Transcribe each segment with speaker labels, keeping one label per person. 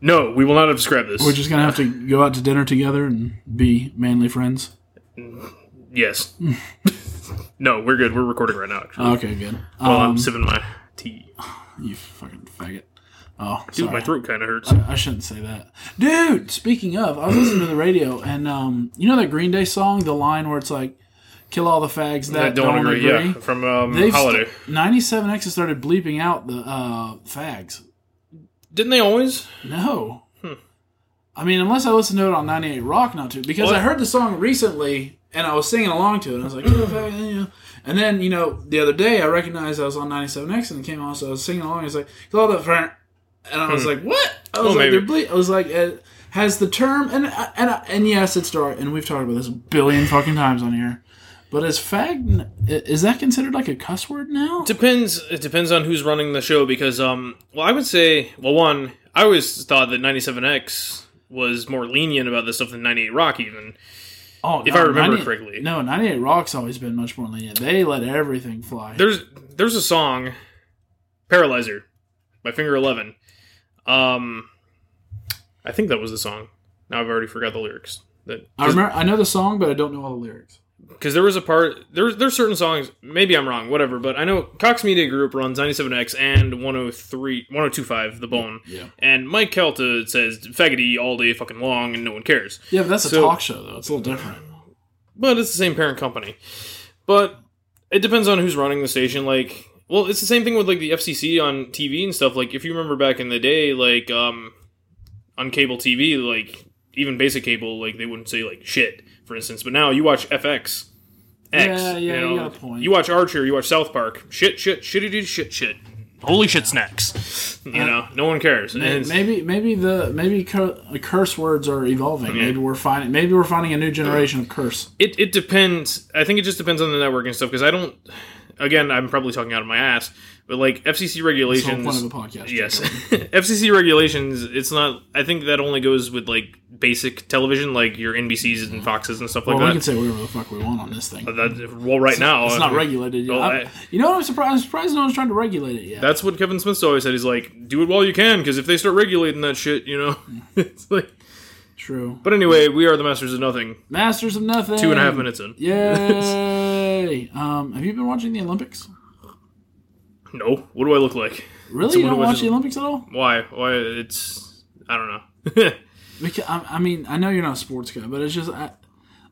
Speaker 1: No, we will not have scrapped this.
Speaker 2: We're just gonna have to go out to dinner together and be manly friends.
Speaker 1: yes. no, we're good. We're recording right now. Actually,
Speaker 2: Okay, good.
Speaker 1: while
Speaker 2: Um,
Speaker 1: I'm sipping my tea.
Speaker 2: you fucking faggot. Oh,
Speaker 1: Dude,
Speaker 2: sorry.
Speaker 1: my throat kind of hurts.
Speaker 2: I shouldn't say that, dude. Speaking of, I was listening to the radio, and um, you know that Green Day song, the line where it's like, "Kill all the fags that
Speaker 1: I don't, agree. Yeah, from um, Holiday.
Speaker 2: st- 97X has started bleeping out the uh, fags.
Speaker 1: Didn't they always?
Speaker 2: No. Hmm. I mean, unless I listened to it on 98 Rock, not to. Because
Speaker 1: What?
Speaker 2: I heard the song recently and I was singing along to it. And I was like, "Oh, yeah, yeah." and then, you know, the other day I recognized I was on 97X and it came on, so I was singing along. I was like, all the fr-" and I was hmm. like, what? I was
Speaker 1: Oh,
Speaker 2: like,
Speaker 1: maybe.
Speaker 2: ble-. I was like, has the term, and, and, and yes, it's dark, and we've talked about this a billion fucking times on here. But is fag, is that considered like a cuss word now?
Speaker 1: Depends. It depends on who's running the show because, um, well, I would say, well, one, I always thought that 97X was more lenient about this stuff than 98 Rock, even.
Speaker 2: Oh,
Speaker 1: If I remember correctly.
Speaker 2: No, 98 Rock's always been much more lenient. They let everything fly.
Speaker 1: There's there's a song, Paralyzer, by Finger Eleven. Um, I think that was the song. Now I've already forgot the lyrics. That
Speaker 2: I remember, I know the song, but I don't know all the lyrics.
Speaker 1: Because there was a part there's there's certain songs maybe i'm wrong whatever but i know cox media group runs 97x and 103 1025 the bone
Speaker 2: Yeah.
Speaker 1: and mike calta says faggoty all day fucking long and no one cares
Speaker 2: Yeah, but that's a talk show, though. It's a little different.
Speaker 1: but it's the same parent company but it depends on who's running the station like well it's the same thing with like the fcc on tv and stuff like if you remember back in the day like um on cable tv like even basic cable like they wouldn't say like shit for instance but now you watch fx X,
Speaker 2: Yeah, yeah,
Speaker 1: you,
Speaker 2: you got a point.
Speaker 1: you watch Archer, you watch South Park, shit, shit, shitty, dude, shit, shit. Holy shit, snacks! You know, no one cares. And it's-
Speaker 2: Maybe, maybe the maybe cur- curse words are evolving. Maybe we're finding maybe we're finding a new generation of curse.
Speaker 1: It it depends. I think it just depends on the network and stuff because I don't. Again, I'm probably talking out of my ass, but like FCC
Speaker 2: That's the
Speaker 1: regulations.
Speaker 2: point of the podcast.
Speaker 1: yes, FCC regulations. It's not. I think that only goes with like basic television, like your NBCs and Foxes and stuff like
Speaker 2: Well, we
Speaker 1: that.
Speaker 2: can say whatever the fuck we want on this thing.
Speaker 1: That- well, right now
Speaker 2: it's not
Speaker 1: uh,
Speaker 2: regulated yet.
Speaker 1: well, I-
Speaker 2: you know what? I'm surprised. I'm surprised no one's trying to regulate it yet.
Speaker 1: That's what Kevin Smith's always said. He's like, do it while you can, because if they start regulating that shit, you know, it's like.
Speaker 2: True.
Speaker 1: But anyway, we are the masters of nothing.
Speaker 2: Masters of nothing.
Speaker 1: Two and a half minutes in.
Speaker 2: Yay! um, have you been watching the Olympics?
Speaker 1: No, what do I look like?
Speaker 2: Really? You don't watch the Olympics at all?
Speaker 1: Why? Why? It's I don't know.
Speaker 2: Because I, I mean, I know you're not a sports guy, but it's just I,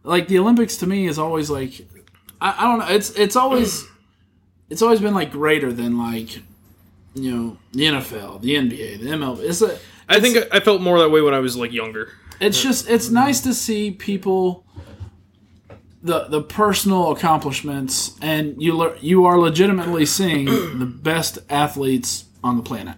Speaker 2: like the Olympics to me is always like I, I don't know. It's it's always it's always been like greater than like you know the NFL, the NBA, the MLB. It's
Speaker 1: I think I felt more that way when I was like younger.
Speaker 2: it's just it's nice to see people the the personal accomplishments and you lear- you are legitimately seeing the best athletes on the planet.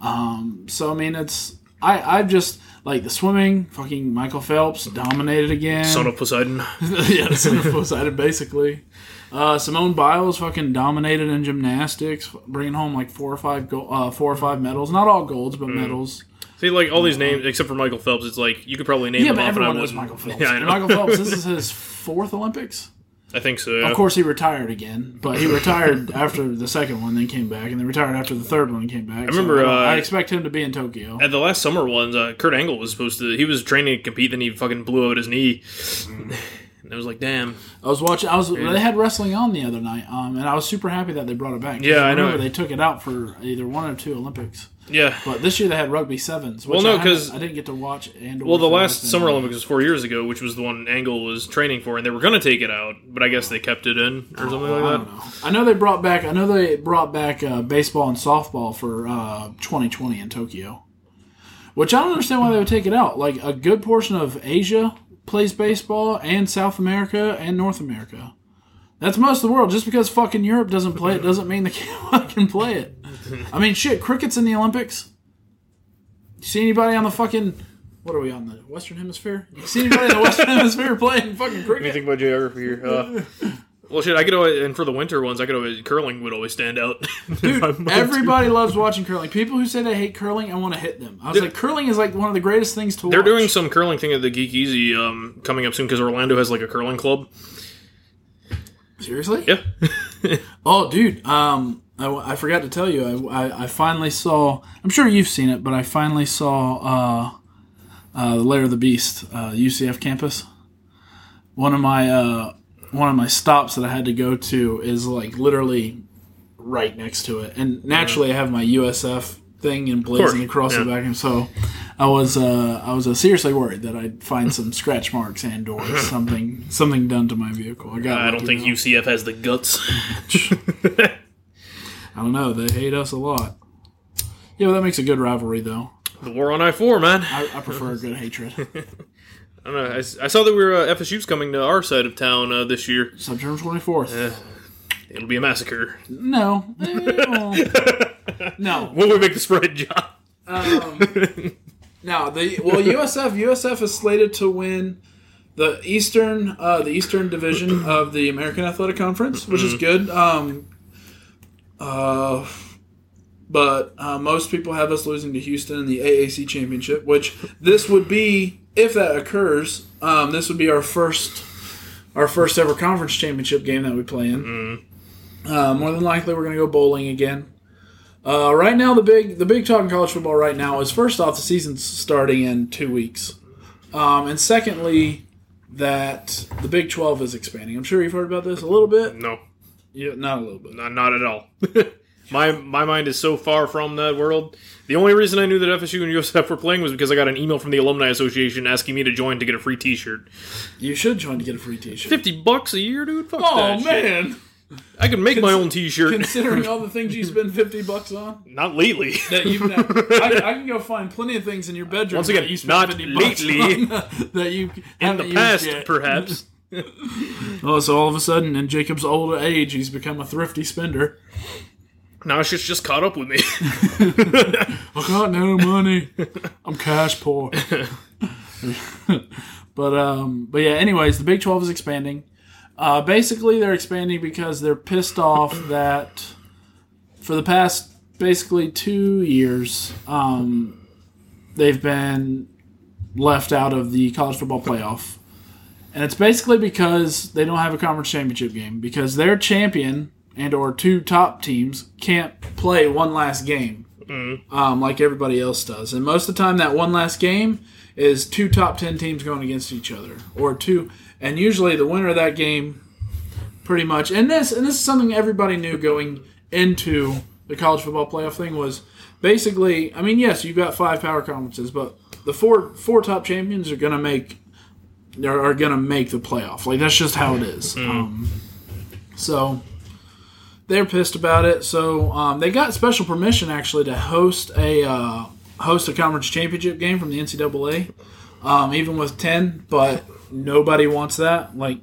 Speaker 2: Um, so I mean, it's I I've just like the swimming. Fucking Michael Phelps dominated again.
Speaker 1: Son of Poseidon.
Speaker 2: yeah, son of Poseidon, basically. Uh, Simone Biles fucking dominated in gymnastics, bringing home like four or five go- uh, four or five medals. Not all golds, but medals.
Speaker 1: See, like all these names except for Michael Phelps, it's like you could probably name
Speaker 2: Yeah,
Speaker 1: them
Speaker 2: but
Speaker 1: off, and I
Speaker 2: everyone knows. Michael Phelps.
Speaker 1: Yeah, I know.
Speaker 2: Michael Phelps. This is his fourth Olympics.
Speaker 1: I think so. Yeah.
Speaker 2: Of course, he retired again, but he retired after the second one, then came back, and then retired after the third one, and came back. I
Speaker 1: remember,
Speaker 2: So I,
Speaker 1: uh,
Speaker 2: I expect him to be in Tokyo.
Speaker 1: At the last summer ones, uh, Kurt Angle was supposed to. He was training to compete, then he fucking blew out his knee. And I was like, damn.
Speaker 2: I was watching. I was. They had wrestling on the other night, um, and I was super happy that they brought it back.
Speaker 1: Yeah, I know.
Speaker 2: remember They took it out for either one or two Olympics,
Speaker 1: Yeah.
Speaker 2: but this year they had rugby sevens. Which
Speaker 1: Well, no, 'cause-
Speaker 2: I didn't get to watch. And
Speaker 1: Well, the last Summer Olympics was four years ago, which was the one Angle was training for, and they were going to take it out, but I guess they kept it in or something
Speaker 2: I
Speaker 1: like
Speaker 2: don't
Speaker 1: that.
Speaker 2: know. I know they brought back. I know they brought back uh, baseball and softball for uh, 2020 in Tokyo, which I don't understand why they would take it out. Like a good portion of Asia plays baseball, and South America and North America. That's most of the world. Just because fucking Europe doesn't play it doesn't mean they can't fucking play it. I mean, shit, cricket's in the Olympics. You see anybody on the fucking what are we on the Western Hemisphere? You see anybody in the Western Hemisphere playing fucking cricket?
Speaker 1: Anything about geography here? Uh, well, shit, I could always, and for the winter ones, I could always, curling would always stand out.
Speaker 2: Dude, everybody loves watching curling. People who say they hate curling, I want to hit them. I was like, curling is like one of the greatest things to
Speaker 1: They're
Speaker 2: watch.
Speaker 1: doing some curling thing at the Geek Easy um, coming up soon because Orlando has like a curling club.
Speaker 2: Seriously.
Speaker 1: Yeah.
Speaker 2: Oh, dude. Um, I, I forgot to tell you. I, I, I finally saw. I'm sure you've seen it, but I finally saw uh, uh, the Lair of the Beast, uh, UCF campus. One of my uh, one of my stops that I had to go to is like literally right next to it, and naturally I have my USF thing emblazoned across
Speaker 1: yeah.
Speaker 2: the back, and so I was uh, I was uh, seriously worried that I'd find some scratch marks and or something something done to my vehicle. I got.
Speaker 1: I don't think
Speaker 2: though.
Speaker 1: UCF has the guts.
Speaker 2: I don't know. They hate us a lot. Yeah, well, that makes a good rivalry, though.
Speaker 1: the war on I four, man.
Speaker 2: I, I prefer a good hatred.
Speaker 1: I don't know. I, I saw that we were uh, FSU's coming to our side of town uh, this year.
Speaker 2: September twenty fourth.
Speaker 1: It'll be a massacre.
Speaker 2: No, no,
Speaker 1: Will we make the spread, John?
Speaker 2: um, no. The well, USF USF is slated to win the Eastern uh, the Eastern Division of the American Athletic Conference, which is good. Um, uh, but uh, most people have us losing to Houston in the AAC championship, which this would be if that occurs. Um, this would be our first our first ever conference championship game that we play in. Uh, more than likely, we're going to go bowling again. Uh, right now, the big the big talk in college football right now is first off the season's starting in two weeks, um, and secondly that the Big Twelve is expanding. I'm sure you've heard about this a little bit.
Speaker 1: No,
Speaker 2: Yeah, not a little bit.
Speaker 1: not, not at all. my my mind is so far from that world. The only reason I knew that FSU and USF were playing was because I got an email from the alumni association asking me to join to get a free T-shirt.
Speaker 2: You should join to get a free T-shirt.
Speaker 1: Fifty bucks a year, dude. Fuck
Speaker 2: Oh
Speaker 1: that shit.
Speaker 2: Man!
Speaker 1: I can make my own T-shirt.
Speaker 2: Considering all the things you spend fifty bucks on,
Speaker 1: Not lately.
Speaker 2: that you I, I can go find plenty of things in your bedroom.
Speaker 1: Once again,
Speaker 2: that you spend
Speaker 1: not
Speaker 2: 50 bucks
Speaker 1: lately.
Speaker 2: on that you
Speaker 1: In the past,
Speaker 2: yet.
Speaker 1: perhaps.
Speaker 2: Oh, so all of a sudden, in Jacob's older age, he's become a thrifty spender.
Speaker 1: Now it's just just caught up with me.
Speaker 2: I got no money. I'm cash poor. but um, but yeah. Anyways, the Big Twelve is expanding. Uh, basically, they're expanding because they're pissed off that for the past basically two years, um, they've been left out of the college football playoff. And it's basically because they don't have a conference championship game because their champion and or two top teams can't play one last game um, like everybody else does. And most of the time, that one last game is two top ten teams going against each other, or two, and usually the winner of that game, pretty much. And this and this is something everybody knew going into the college football playoff thing was basically. I mean, yes, you've got five power conferences, but the four four top champions are going to make are, to make the playoff. Like that's just how it is. Um, so they're pissed about it. So um, they got special permission actually to host a uh, host a conference championship game from the NCAA, um, even with ten. But nobody wants that. Like,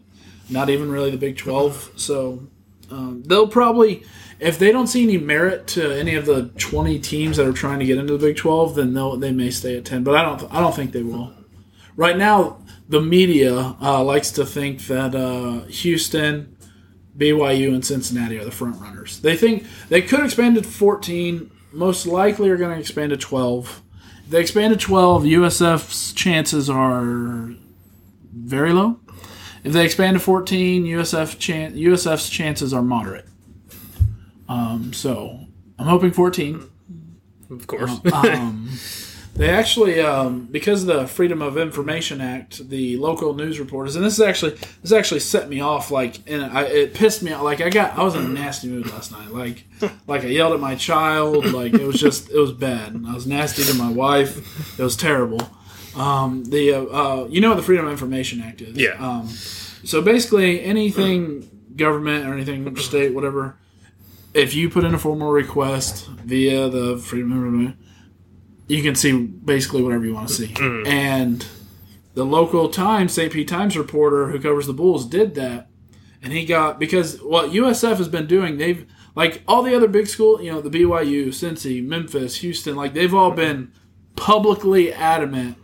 Speaker 2: not even really the Big Twelve. So um, they'll probably, if they don't see any merit to any of the twenty teams that are trying to get into the Big Twelve, then they'll they may stay at ten. But I don't I don't think they will. Right now, the media uh, likes to think that uh, Houston, BYU and Cincinnati are the front runners. They think they could expand to 14. Most likely are going to expand to 12. If they expand to 12, USF's chances are very low. If they expand to 14, USF chan- USF's chances are moderate. Um, so I'm hoping 14.
Speaker 1: Of course.
Speaker 2: Um, they actually, um, because of the Freedom of Information Act, the local news reporters, and this is actually this actually set me off. Like, and I, it pissed me off. Like, I got I was in a nasty mood last night. Like, like I yelled at my child. Like, it was just it was bad. I was nasty to my wife. It was terrible. Um, the uh, uh, you know what the Freedom of Information Act is?
Speaker 1: Yeah.
Speaker 2: Um, so basically, anything government or anything state, whatever, if you put in a formal request via the Freedom of Information, you can see basically whatever you want to see. And the local Times, St. Pete Times reporter who covers the Bulls, did that, and he got because what USF has been doing, they've like all the other big school, you know, the BYU, Cincy, Memphis, Houston, like they've all been publicly adamant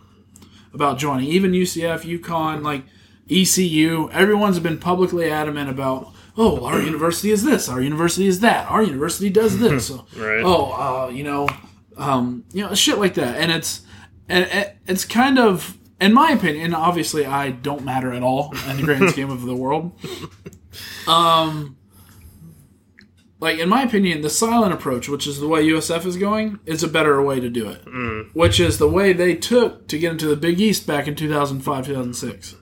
Speaker 2: about joining. Even UCF, UConn, like ECU, everyone's been publicly adamant about. Oh, our university is this. Our university is that. Our university does this. So,
Speaker 1: Right.
Speaker 2: Oh, uh, you know, um, you know, shit like that. And it's and it's kind of, in my opinion, obviously I don't matter at all in the grand scheme of the world. Um, like in my opinion, the silent approach, which is the way USF is going, is a better way to do it. Which is the way they took to get into the Big East back in 2005, 2006.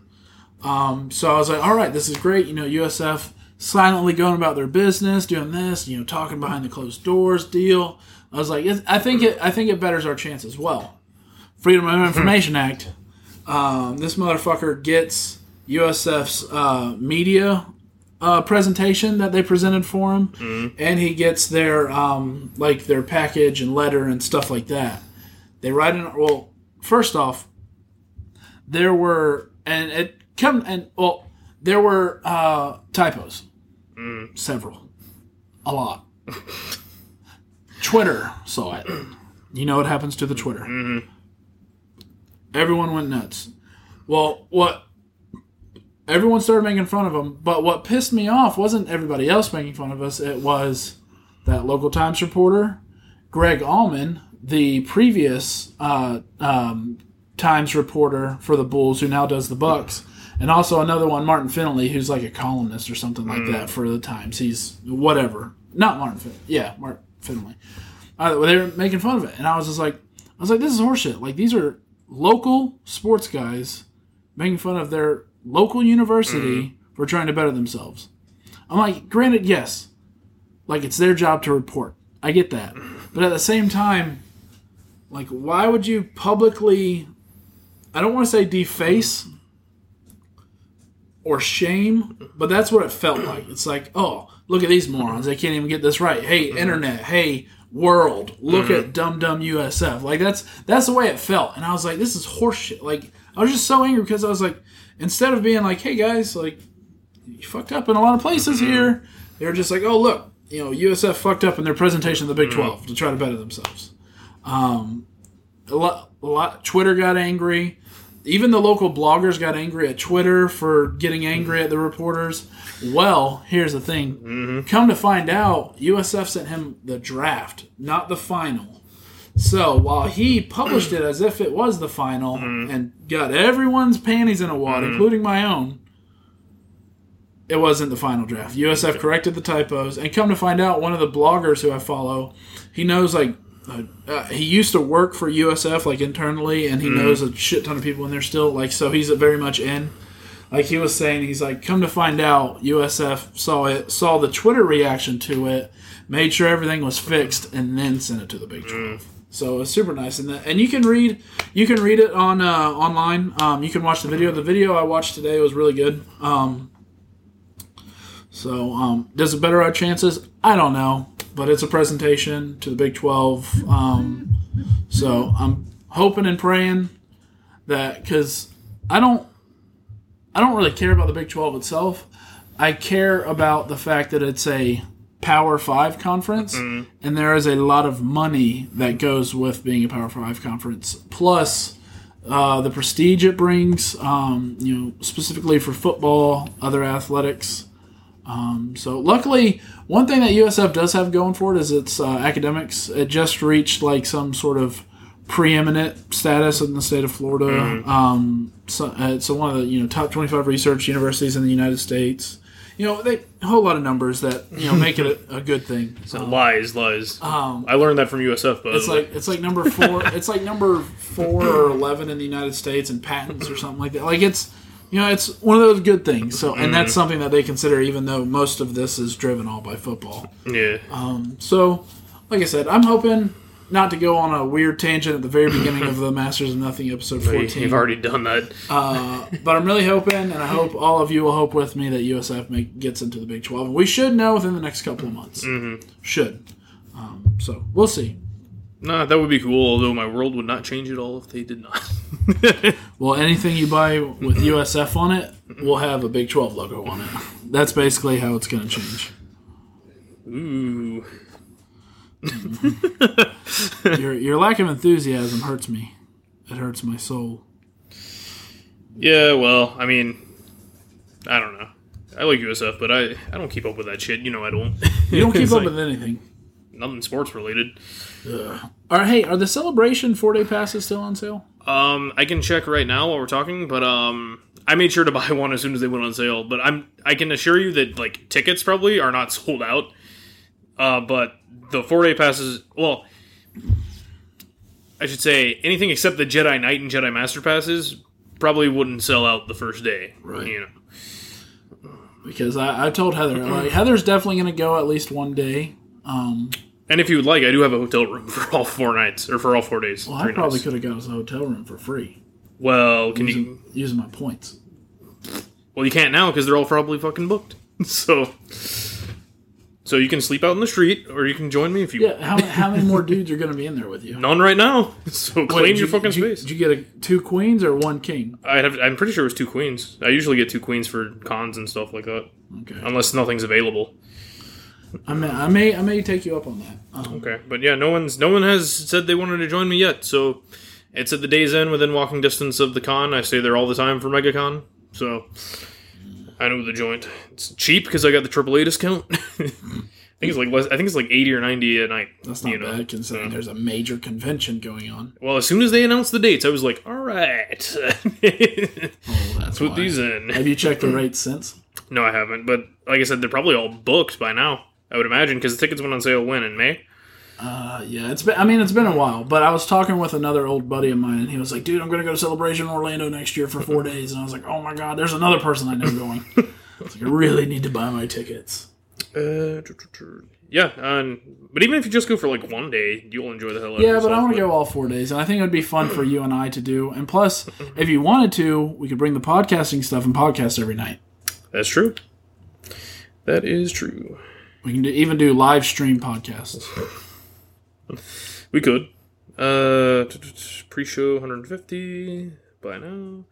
Speaker 2: Um, so I was like, all right, this is great. You know, USF silently going about their business, doing this, you know, talking behind the closed doors deal. I was like, I think it, I think it betters our chance as well. Freedom of Information Act. Um, this motherfucker gets USF's uh, media uh, presentation that they presented for him, and he gets their um, like their package and letter and stuff like that. They write in. Well, first off, there were and it come and well there were uh, typos, several, a lot. Twitter saw it. You know what happens to the Twitter. Everyone went nuts. Well, what everyone started making fun of him. But what pissed me off wasn't everybody else making fun of us. It was that local Times reporter, Greg Auman, the previous uh, um, Times reporter for the Bulls, who now does the Bucs, and also another one, Martin Fennelly, who's like a columnist or something like that for the Times. He's whatever, not Martin Fennelly. Yeah, Martin Fennelly. Uh, they were making fun of it, and I was just like, I was like, this is horseshit. Like these are local sports guys making fun of their local university mm-hmm. for trying to better themselves. I'm like, granted, yes, like it's their job to report. I get that. Mm-hmm. But at the same time, like, why would you publicly, I don't want to say deface or shame, but that's what it felt like. It's like, oh, look at these morons. They can't even get this right. Hey, mm-hmm. internet. Hey, world. Look at dumb dumb USF. Like that's that's the way it felt. And I was like, this is horseshit. Like I was just so angry because I was like, instead of being like, hey guys, like you fucked up in a lot of places mm-hmm. here, they're just like, oh look, you know, USF fucked up in their presentation of the Big mm-hmm. Twelve to try to better themselves. Um, a lot, a lot. Twitter got angry. Even the local bloggers got angry at Twitter for getting angry mm-hmm. at the reporters. Well, here's the thing. Come to find out, USF sent him the draft, not the final. So while he published it as if it was the final and got everyone's panties in a wad, including my own, it wasn't the final draft. USF corrected the typos, and come to find out, one of the bloggers who I follow, he knows like uh, uh, he used to work for USF like internally, and he knows a shit ton of people in there still. Like so, he's very much in. Like he was saying, he's like, come to find out, USF saw it, saw the Twitter reaction to it, made sure everything was fixed, and then sent it to the Big Twelve. So it's super nice, and that, and you can read, you can read it on uh, online. Um, you can watch the video. The video I watched today was really good. Um, so um, does it better our chances? I don't know, but it's a presentation to the Big Twelve. Um, so I'm hoping and praying that because I don't, I don't really care about the Big Twelve itself. I care about the fact that it's a Power Five conference, and there is a lot of money that goes with being a Power Five conference. Plus, uh, the prestige it brings, um, you know, specifically for football, other athletics. Um, so, luckily, one thing that USF does have going for it is its uh, academics. It just reached like some sort of preeminent status in the state of Florida. Um, so, uh, it's one of the you know top twenty five research universities in the United States. You know, they a whole lot of numbers that you know make it a, a good thing. So,
Speaker 1: lies, lies.
Speaker 2: um,
Speaker 1: I learned that from USF, but
Speaker 2: it's like it's like number four. it's like number four or eleven in the United States in patents or something like that. Like it's you know it's one of those good things. So and that's something that they consider, even though most of this is driven all by football.
Speaker 1: yeah,
Speaker 2: Um, so like I said, I'm hoping not to go on a weird tangent at the very beginning of the Masters of Nothing episode 14.
Speaker 1: you've already done that.
Speaker 2: Uh, but I'm really hoping, and I hope all of you will hope with me that USF make, gets into the Big 12. We should know within the next couple of months. Should. Um, so we'll see.
Speaker 1: Nah, that would be cool. Although my world would not change at all if they did not.
Speaker 2: Well, anything you buy with USF on it will have a Big 12 logo on it. That's basically how it's going to change.
Speaker 1: Ooh,
Speaker 2: Your, your lack of enthusiasm hurts me. It hurts my soul.
Speaker 1: yeah. Well, I mean, I don't know. I like USF, but I I don't keep up with that shit. You know, I don't.
Speaker 2: You don't keep up
Speaker 1: like
Speaker 2: with anything.
Speaker 1: nothing sports related.
Speaker 2: All right, hey, are the celebration four day passes still on sale?
Speaker 1: Um, I can check right now while we're talking, but um, I made sure to buy one as soon as they went on sale. But I'm I can assure you that like tickets probably are not sold out. Uh, but the four day passes, well, I should say anything except the Jedi Knight and Jedi Master passes probably wouldn't sell out the first day.
Speaker 2: Right.
Speaker 1: You know.
Speaker 2: because I, I told Heather like Heather's definitely going to go at least one day. Um,
Speaker 1: And if you would like, I do have a hotel room for all four nights or for all four days.
Speaker 2: well, I probably could have got us a hotel room for free
Speaker 1: Well, can you?
Speaker 2: using, using my points.
Speaker 1: Well, you can't now because they're all probably fucking booked. so, so you can sleep out in the street, or you can join me if you.
Speaker 2: Yeah, how, how many more dudes are going to be in there with you?
Speaker 1: None right now. So claim
Speaker 2: Wait, did
Speaker 1: your
Speaker 2: you-
Speaker 1: fucking
Speaker 2: did you-
Speaker 1: space.
Speaker 2: Did you get a, two queens or one king?
Speaker 1: I have. I'm pretty sure it was two queens. I usually get two queens for cons and stuff like that,
Speaker 2: Okay,
Speaker 1: unless nothing's available.
Speaker 2: I may I may I may take you up on that. Um,
Speaker 1: Okay, but yeah, no one's no one has said they wanted to join me yet. So it's at the day's end, within walking distance of the con. I stay there all the time for MegaCon, so I know the joint. It's cheap because I got the AAA discount. I think it's like less. I think it's like eighty or ninety a night.
Speaker 2: That's not
Speaker 1: you know.
Speaker 2: bad considering there's a major convention going on.
Speaker 1: Well, as soon as they announced the dates, I was like, "All right,
Speaker 2: Oh, that's
Speaker 1: put
Speaker 2: why.
Speaker 1: these in."
Speaker 2: Have you checked the rates since?
Speaker 1: No, I haven't. But like I said, they're probably all booked by now. I would imagine because the tickets went on sale when in May.
Speaker 2: Uh, yeah, it's been. I mean, it's been a while. But I was talking with another old buddy of mine, and he was like, "Dude, I'm going to go to Celebration Orlando next year for four days." And I was like, "Oh my god, there's another person I know going." I was like, "I really need to buy my tickets."
Speaker 1: Uh, yeah, um, but even if you just go for like one day, you'll enjoy the hell out of
Speaker 2: Yeah,
Speaker 1: yourself.
Speaker 2: but I want to go all four days, and I think it would be fun for you and I to do. And plus, if you wanted to, we could bring the podcasting stuff and podcast every night.
Speaker 1: That's true. That is true.
Speaker 2: We can do, even do live stream podcasts.
Speaker 1: We could. Uh, pre-show 150 by now.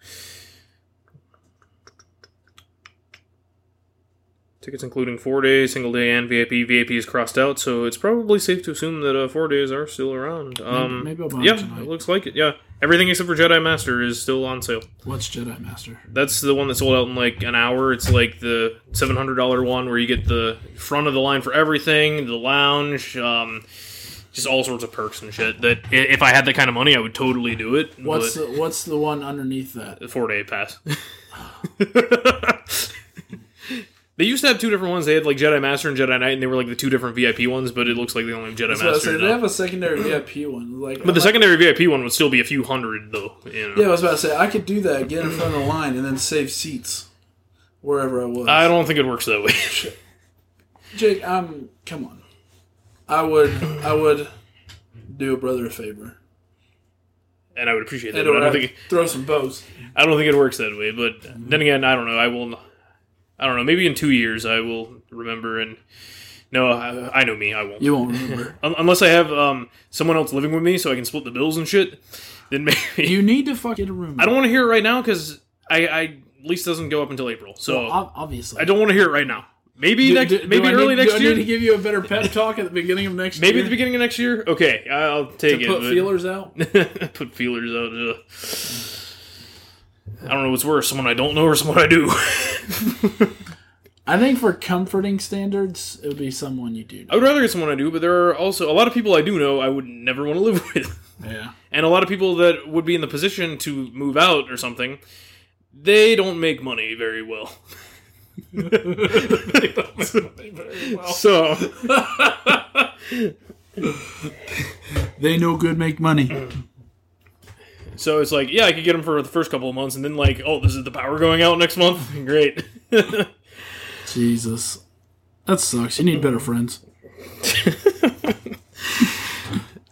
Speaker 1: Tickets including four days, single day, and VIP. VIP is crossed out, so it's probably safe to assume that uh, four days are still around. Um,
Speaker 2: maybe I'll buy
Speaker 1: yeah,
Speaker 2: it tonight.
Speaker 1: it looks like it. Yeah, everything except for Jedi Master is still on sale.
Speaker 2: What's Jedi Master?
Speaker 1: That's the one that sold out in like an hour. It's like the seven hundred dollar one where you get the front of the line for everything, the lounge, um, just all sorts of perks and shit. That i- if I had that kind of money, I would totally do it.
Speaker 2: What's
Speaker 1: but
Speaker 2: the, what's the one underneath that?
Speaker 1: the four day pass? they used to have two different ones. They had like Jedi Master and Jedi Knight, and they were like the two different VIP ones. But it looks like they only have Jedi
Speaker 2: So I
Speaker 1: Master.
Speaker 2: say, they
Speaker 1: now.
Speaker 2: have a secondary VIP one. Like,
Speaker 1: But the secondary VIP one would still be a few hundred though. You know?
Speaker 2: yeah, I was about to say I could do that, get in front of the line, and then save seats wherever I was.
Speaker 1: I don't think it works that way.
Speaker 2: Jake, um, come on. I would, I would do a brother a favor.
Speaker 1: and I would appreciate that.
Speaker 2: And
Speaker 1: But I don't think
Speaker 2: throw some bows.
Speaker 1: I don't think it works that way, but then again, I don't know. I will. I don't know. Maybe in two years, I will remember. And no, I, I know me. I won't.
Speaker 2: You won't remember.
Speaker 1: Unless I have um someone else living with me, so I can split the bills and shit. Then maybe
Speaker 2: you need to fuck get a room.
Speaker 1: I don't want to hear it right now because I, I lease doesn't go up until April, so
Speaker 2: Well, obviously.
Speaker 1: I don't want to hear it right now. Maybe
Speaker 2: Do-
Speaker 1: next,
Speaker 2: do- do
Speaker 1: maybe
Speaker 2: I
Speaker 1: early
Speaker 2: need,
Speaker 1: next
Speaker 2: do I
Speaker 1: year.
Speaker 2: need to give you a better pep talk at the beginning of next
Speaker 1: maybe
Speaker 2: year.
Speaker 1: at the beginning of next year. Okay, I'll take
Speaker 2: to
Speaker 1: it.
Speaker 2: put
Speaker 1: but-
Speaker 2: feelers out.
Speaker 1: put feelers out. ugh. I don't know what's worse, someone I don't know or someone I do.
Speaker 2: I think for comforting standards, it would be someone you do.
Speaker 1: I would rather get someone I do, but there are also a lot of people I do know I would never want to live with.
Speaker 2: Yeah.
Speaker 1: And a lot of people that would be in the position to move out or something, they don't make money very well. So,
Speaker 2: They know good make money.
Speaker 1: so it's like, yeah, I could get them for the first couple of months, and then like, oh, this is the power going out next month. Great.
Speaker 2: Jesus. That sucks. You need better friends.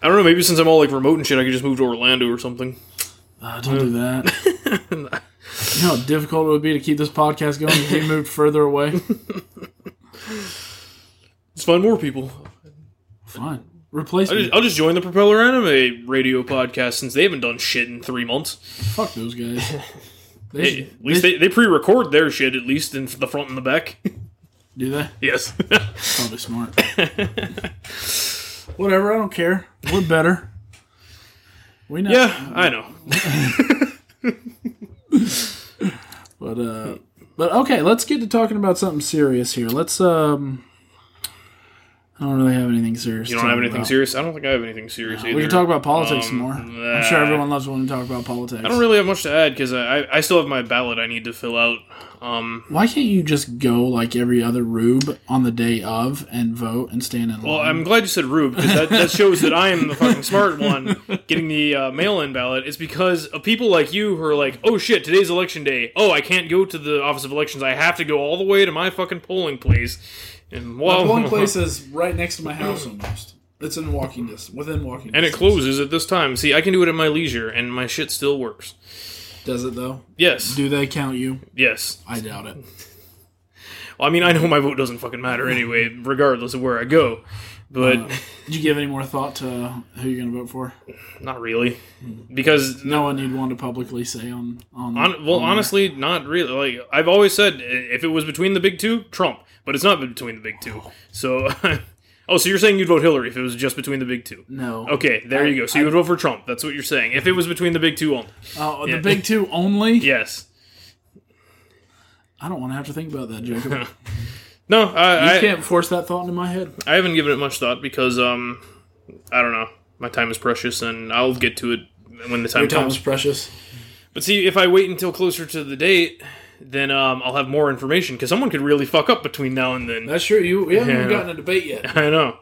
Speaker 1: I don't know. Maybe since I'm all like remote and shit, I could just move to Orlando or something.
Speaker 2: Uh, don't do that. you know how difficult it would be to keep this podcast going if we moved further away?
Speaker 1: Let's find more people.
Speaker 2: Fine. Replace
Speaker 1: I'll
Speaker 2: me.
Speaker 1: just, I'll just join the Propeller Anime radio podcast since they haven't done shit in three months.
Speaker 2: Fuck those guys. They
Speaker 1: Hey,
Speaker 2: should-
Speaker 1: at least they, they pre-record their shit at least in the front and the back.
Speaker 2: do they?
Speaker 1: yes.
Speaker 2: Probably smart. Whatever, I don't care. We're better. We know.
Speaker 1: yeah, I know.
Speaker 2: But uh but okay, let's get to talking about something serious here. Let's um I don't really have anything serious.
Speaker 1: You don't have anything
Speaker 2: about.
Speaker 1: serious? I don't think I have anything serious either.
Speaker 2: We can talk about politics some
Speaker 1: Um,
Speaker 2: more. I'm sure everyone loves when we talk about politics.
Speaker 1: I don't really have much to add because I, I still have my ballot I need to fill out. Um,
Speaker 2: Why can't you just go like every other rube on the day of and vote and stand in line?
Speaker 1: well, I'm glad you said Rube because that, that shows that I am the fucking smart one getting the uh, mail-in ballot. It's because of people like you who are like, oh shit, today's election day. Oh, I can't go to the office of elections. I have to go all the way to my fucking polling place. And well,
Speaker 2: polling place is right next to my house almost. It's in walking distance, within walking
Speaker 1: and it closes at this time. See, I can do it at my leisure, and my shit still works.
Speaker 2: Does it though?
Speaker 1: Yes,
Speaker 2: Do they count you?
Speaker 1: yes.
Speaker 2: I doubt it.
Speaker 1: Well, I mean, I know my vote doesn't fucking matter anyway, regardless of where I go. But
Speaker 2: Uh, Did you give any more thought to who you're going to vote for?
Speaker 1: not really, because
Speaker 2: No one you'd want to publicly say on on.
Speaker 1: On, well,
Speaker 2: on
Speaker 1: honestly, not really. Like I've always said, if it was between the big two, Trump. But it's not between the big two. So, oh, so you're saying you'd vote Hillary if it was just between the big two?
Speaker 2: No.
Speaker 1: Okay, there you go. So you would vote for Trump. That's what you're saying. If it was between the big two only.
Speaker 2: Oh,
Speaker 1: Yeah.
Speaker 2: the big two only.
Speaker 1: Yes.
Speaker 2: I don't want to have to think about that, Jacob.
Speaker 1: No,
Speaker 2: You
Speaker 1: I, I,
Speaker 2: can't force that thought into my head.
Speaker 1: I haven't given it much thought because um, I don't know. My time is precious, and I'll get to it when the time
Speaker 2: Your time
Speaker 1: comes.
Speaker 2: is precious.
Speaker 1: But see, if I wait until closer to the date, then um, I'll have more information because someone could really fuck up between now and then.
Speaker 2: That's true. You we haven't
Speaker 1: Yeah.
Speaker 2: gotten a debate yet.
Speaker 1: I know.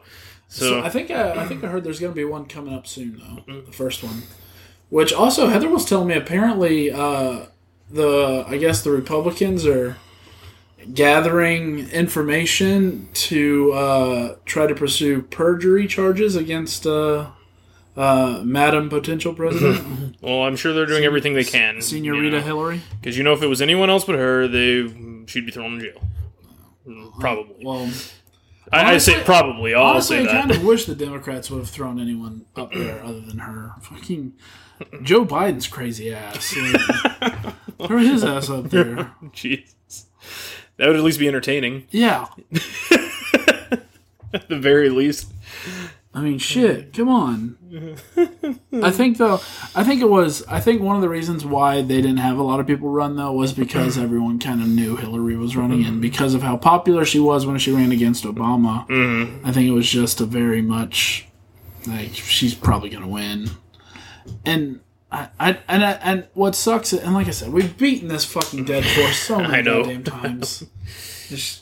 Speaker 1: So,
Speaker 2: So I think I, I think I heard there's going to be one coming up soon though. The first one, which also Heather was telling me apparently uh, the I guess the Republicans are gathering information to uh, try to pursue perjury charges against uh, uh, Madam Potential President
Speaker 1: well, I'm sure they're doing everything they can.
Speaker 2: Senorita Hillary.
Speaker 1: Because you know, if it was anyone else but her, they she'd be thrown in jail. Probably.
Speaker 2: Well,
Speaker 1: I, I say probably. I'll
Speaker 2: honestly,
Speaker 1: say
Speaker 2: I kind of wish the Democrats would have thrown anyone up there other than her. Fucking Joe Biden's crazy ass. Like, throw his ass up there.
Speaker 1: Jesus. That would at least be entertaining,
Speaker 2: Yeah.
Speaker 1: at the very least.
Speaker 2: I mean, shit. Mm. Come on. I think though. I think it was. I think one of the reasons why they didn't have a lot of people run though was because everyone kind of knew Hillary was running, mm-hmm. and because of how popular she was when she ran against Obama. Mm-hmm. I think it was just a very much like she's probably gonna win, and. I, I, and I, and what sucks, and like I said, we've beaten this fucking dead horse so many
Speaker 1: I know.
Speaker 2: goddamn times. Just,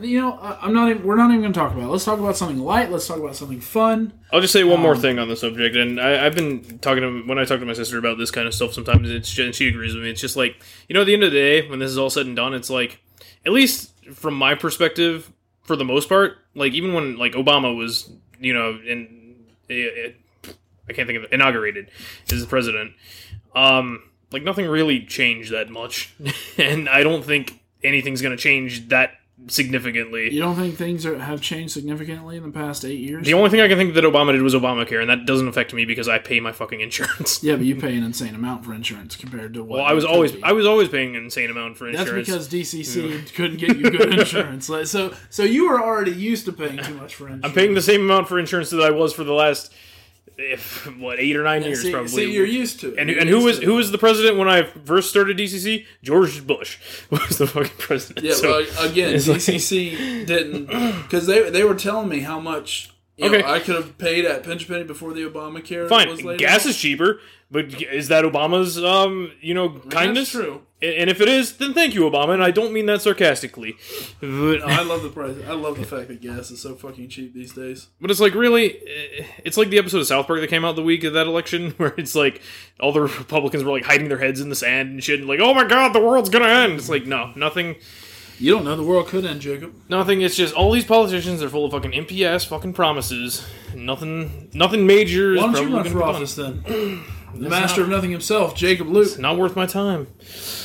Speaker 2: you know, I'm not even. We're not even going to talk about. it. Let's talk about something light. Let's talk about something fun.
Speaker 1: I'll just say one
Speaker 2: Um,
Speaker 1: more thing on the subject, and I, I've been talking to when I talk to my sister about this kind of stuff. Sometimes it's just, and she agrees with me. It's just like you know, at the end of the day, when this is all said and done, it's like at least from my perspective, for the most part, like even when like Obama was, you know, in it, I can't think of it, inaugurated as the president, um, like nothing really changed that much, and I don't think anything's going to change that significantly.
Speaker 2: You don't think things are, have changed significantly in the past eight years?
Speaker 1: The only thing I can think that Obama did was Obamacare, and that doesn't affect me because I pay my fucking insurance.
Speaker 2: yeah, but you pay an insane amount for insurance compared to what.
Speaker 1: Well, I was always
Speaker 2: be.
Speaker 1: I was always paying an insane amount for insurance.
Speaker 2: That's because DCC couldn't get you good insurance. So, so you were already used to paying too much for insurance.
Speaker 1: I'm paying the same amount for insurance that I was for the last if what eight or nine years
Speaker 2: see,
Speaker 1: probably.
Speaker 2: see, you're used to it.
Speaker 1: and and who was who was the president when I first started DCC? George Bush was the fucking president.
Speaker 2: Yeah,
Speaker 1: So-
Speaker 2: but again,
Speaker 1: it's like-
Speaker 2: DCC didn't because they they were telling me how much you
Speaker 1: Okay.
Speaker 2: know, I could have paid at pinch penny before the Obamacare was
Speaker 1: fine. Gas is cheaper, but is that Obama's um you know kindness?
Speaker 2: That's true.
Speaker 1: And if it is, then thank you, Obama. And I don't mean that sarcastically. But,
Speaker 2: I love the price. I love the fact that gas is so fucking cheap these days.
Speaker 1: But it's like really, eh, it's like the episode of South Park that came out the week of that election, where it's like all the Republicans were like hiding their heads in the sand and shit, and like, oh my god, the world's gonna end. It's like no, nothing,
Speaker 2: You don't know the world could end, Jacob.
Speaker 1: nothing. It's just all these politicians are full of fucking ass fucking promises. Nothing, nothing major. Is
Speaker 2: Why don't you
Speaker 1: probably
Speaker 2: run for
Speaker 1: be done.
Speaker 2: office then? The master of nothing himself, Jacob Luke.
Speaker 1: Not worth my time.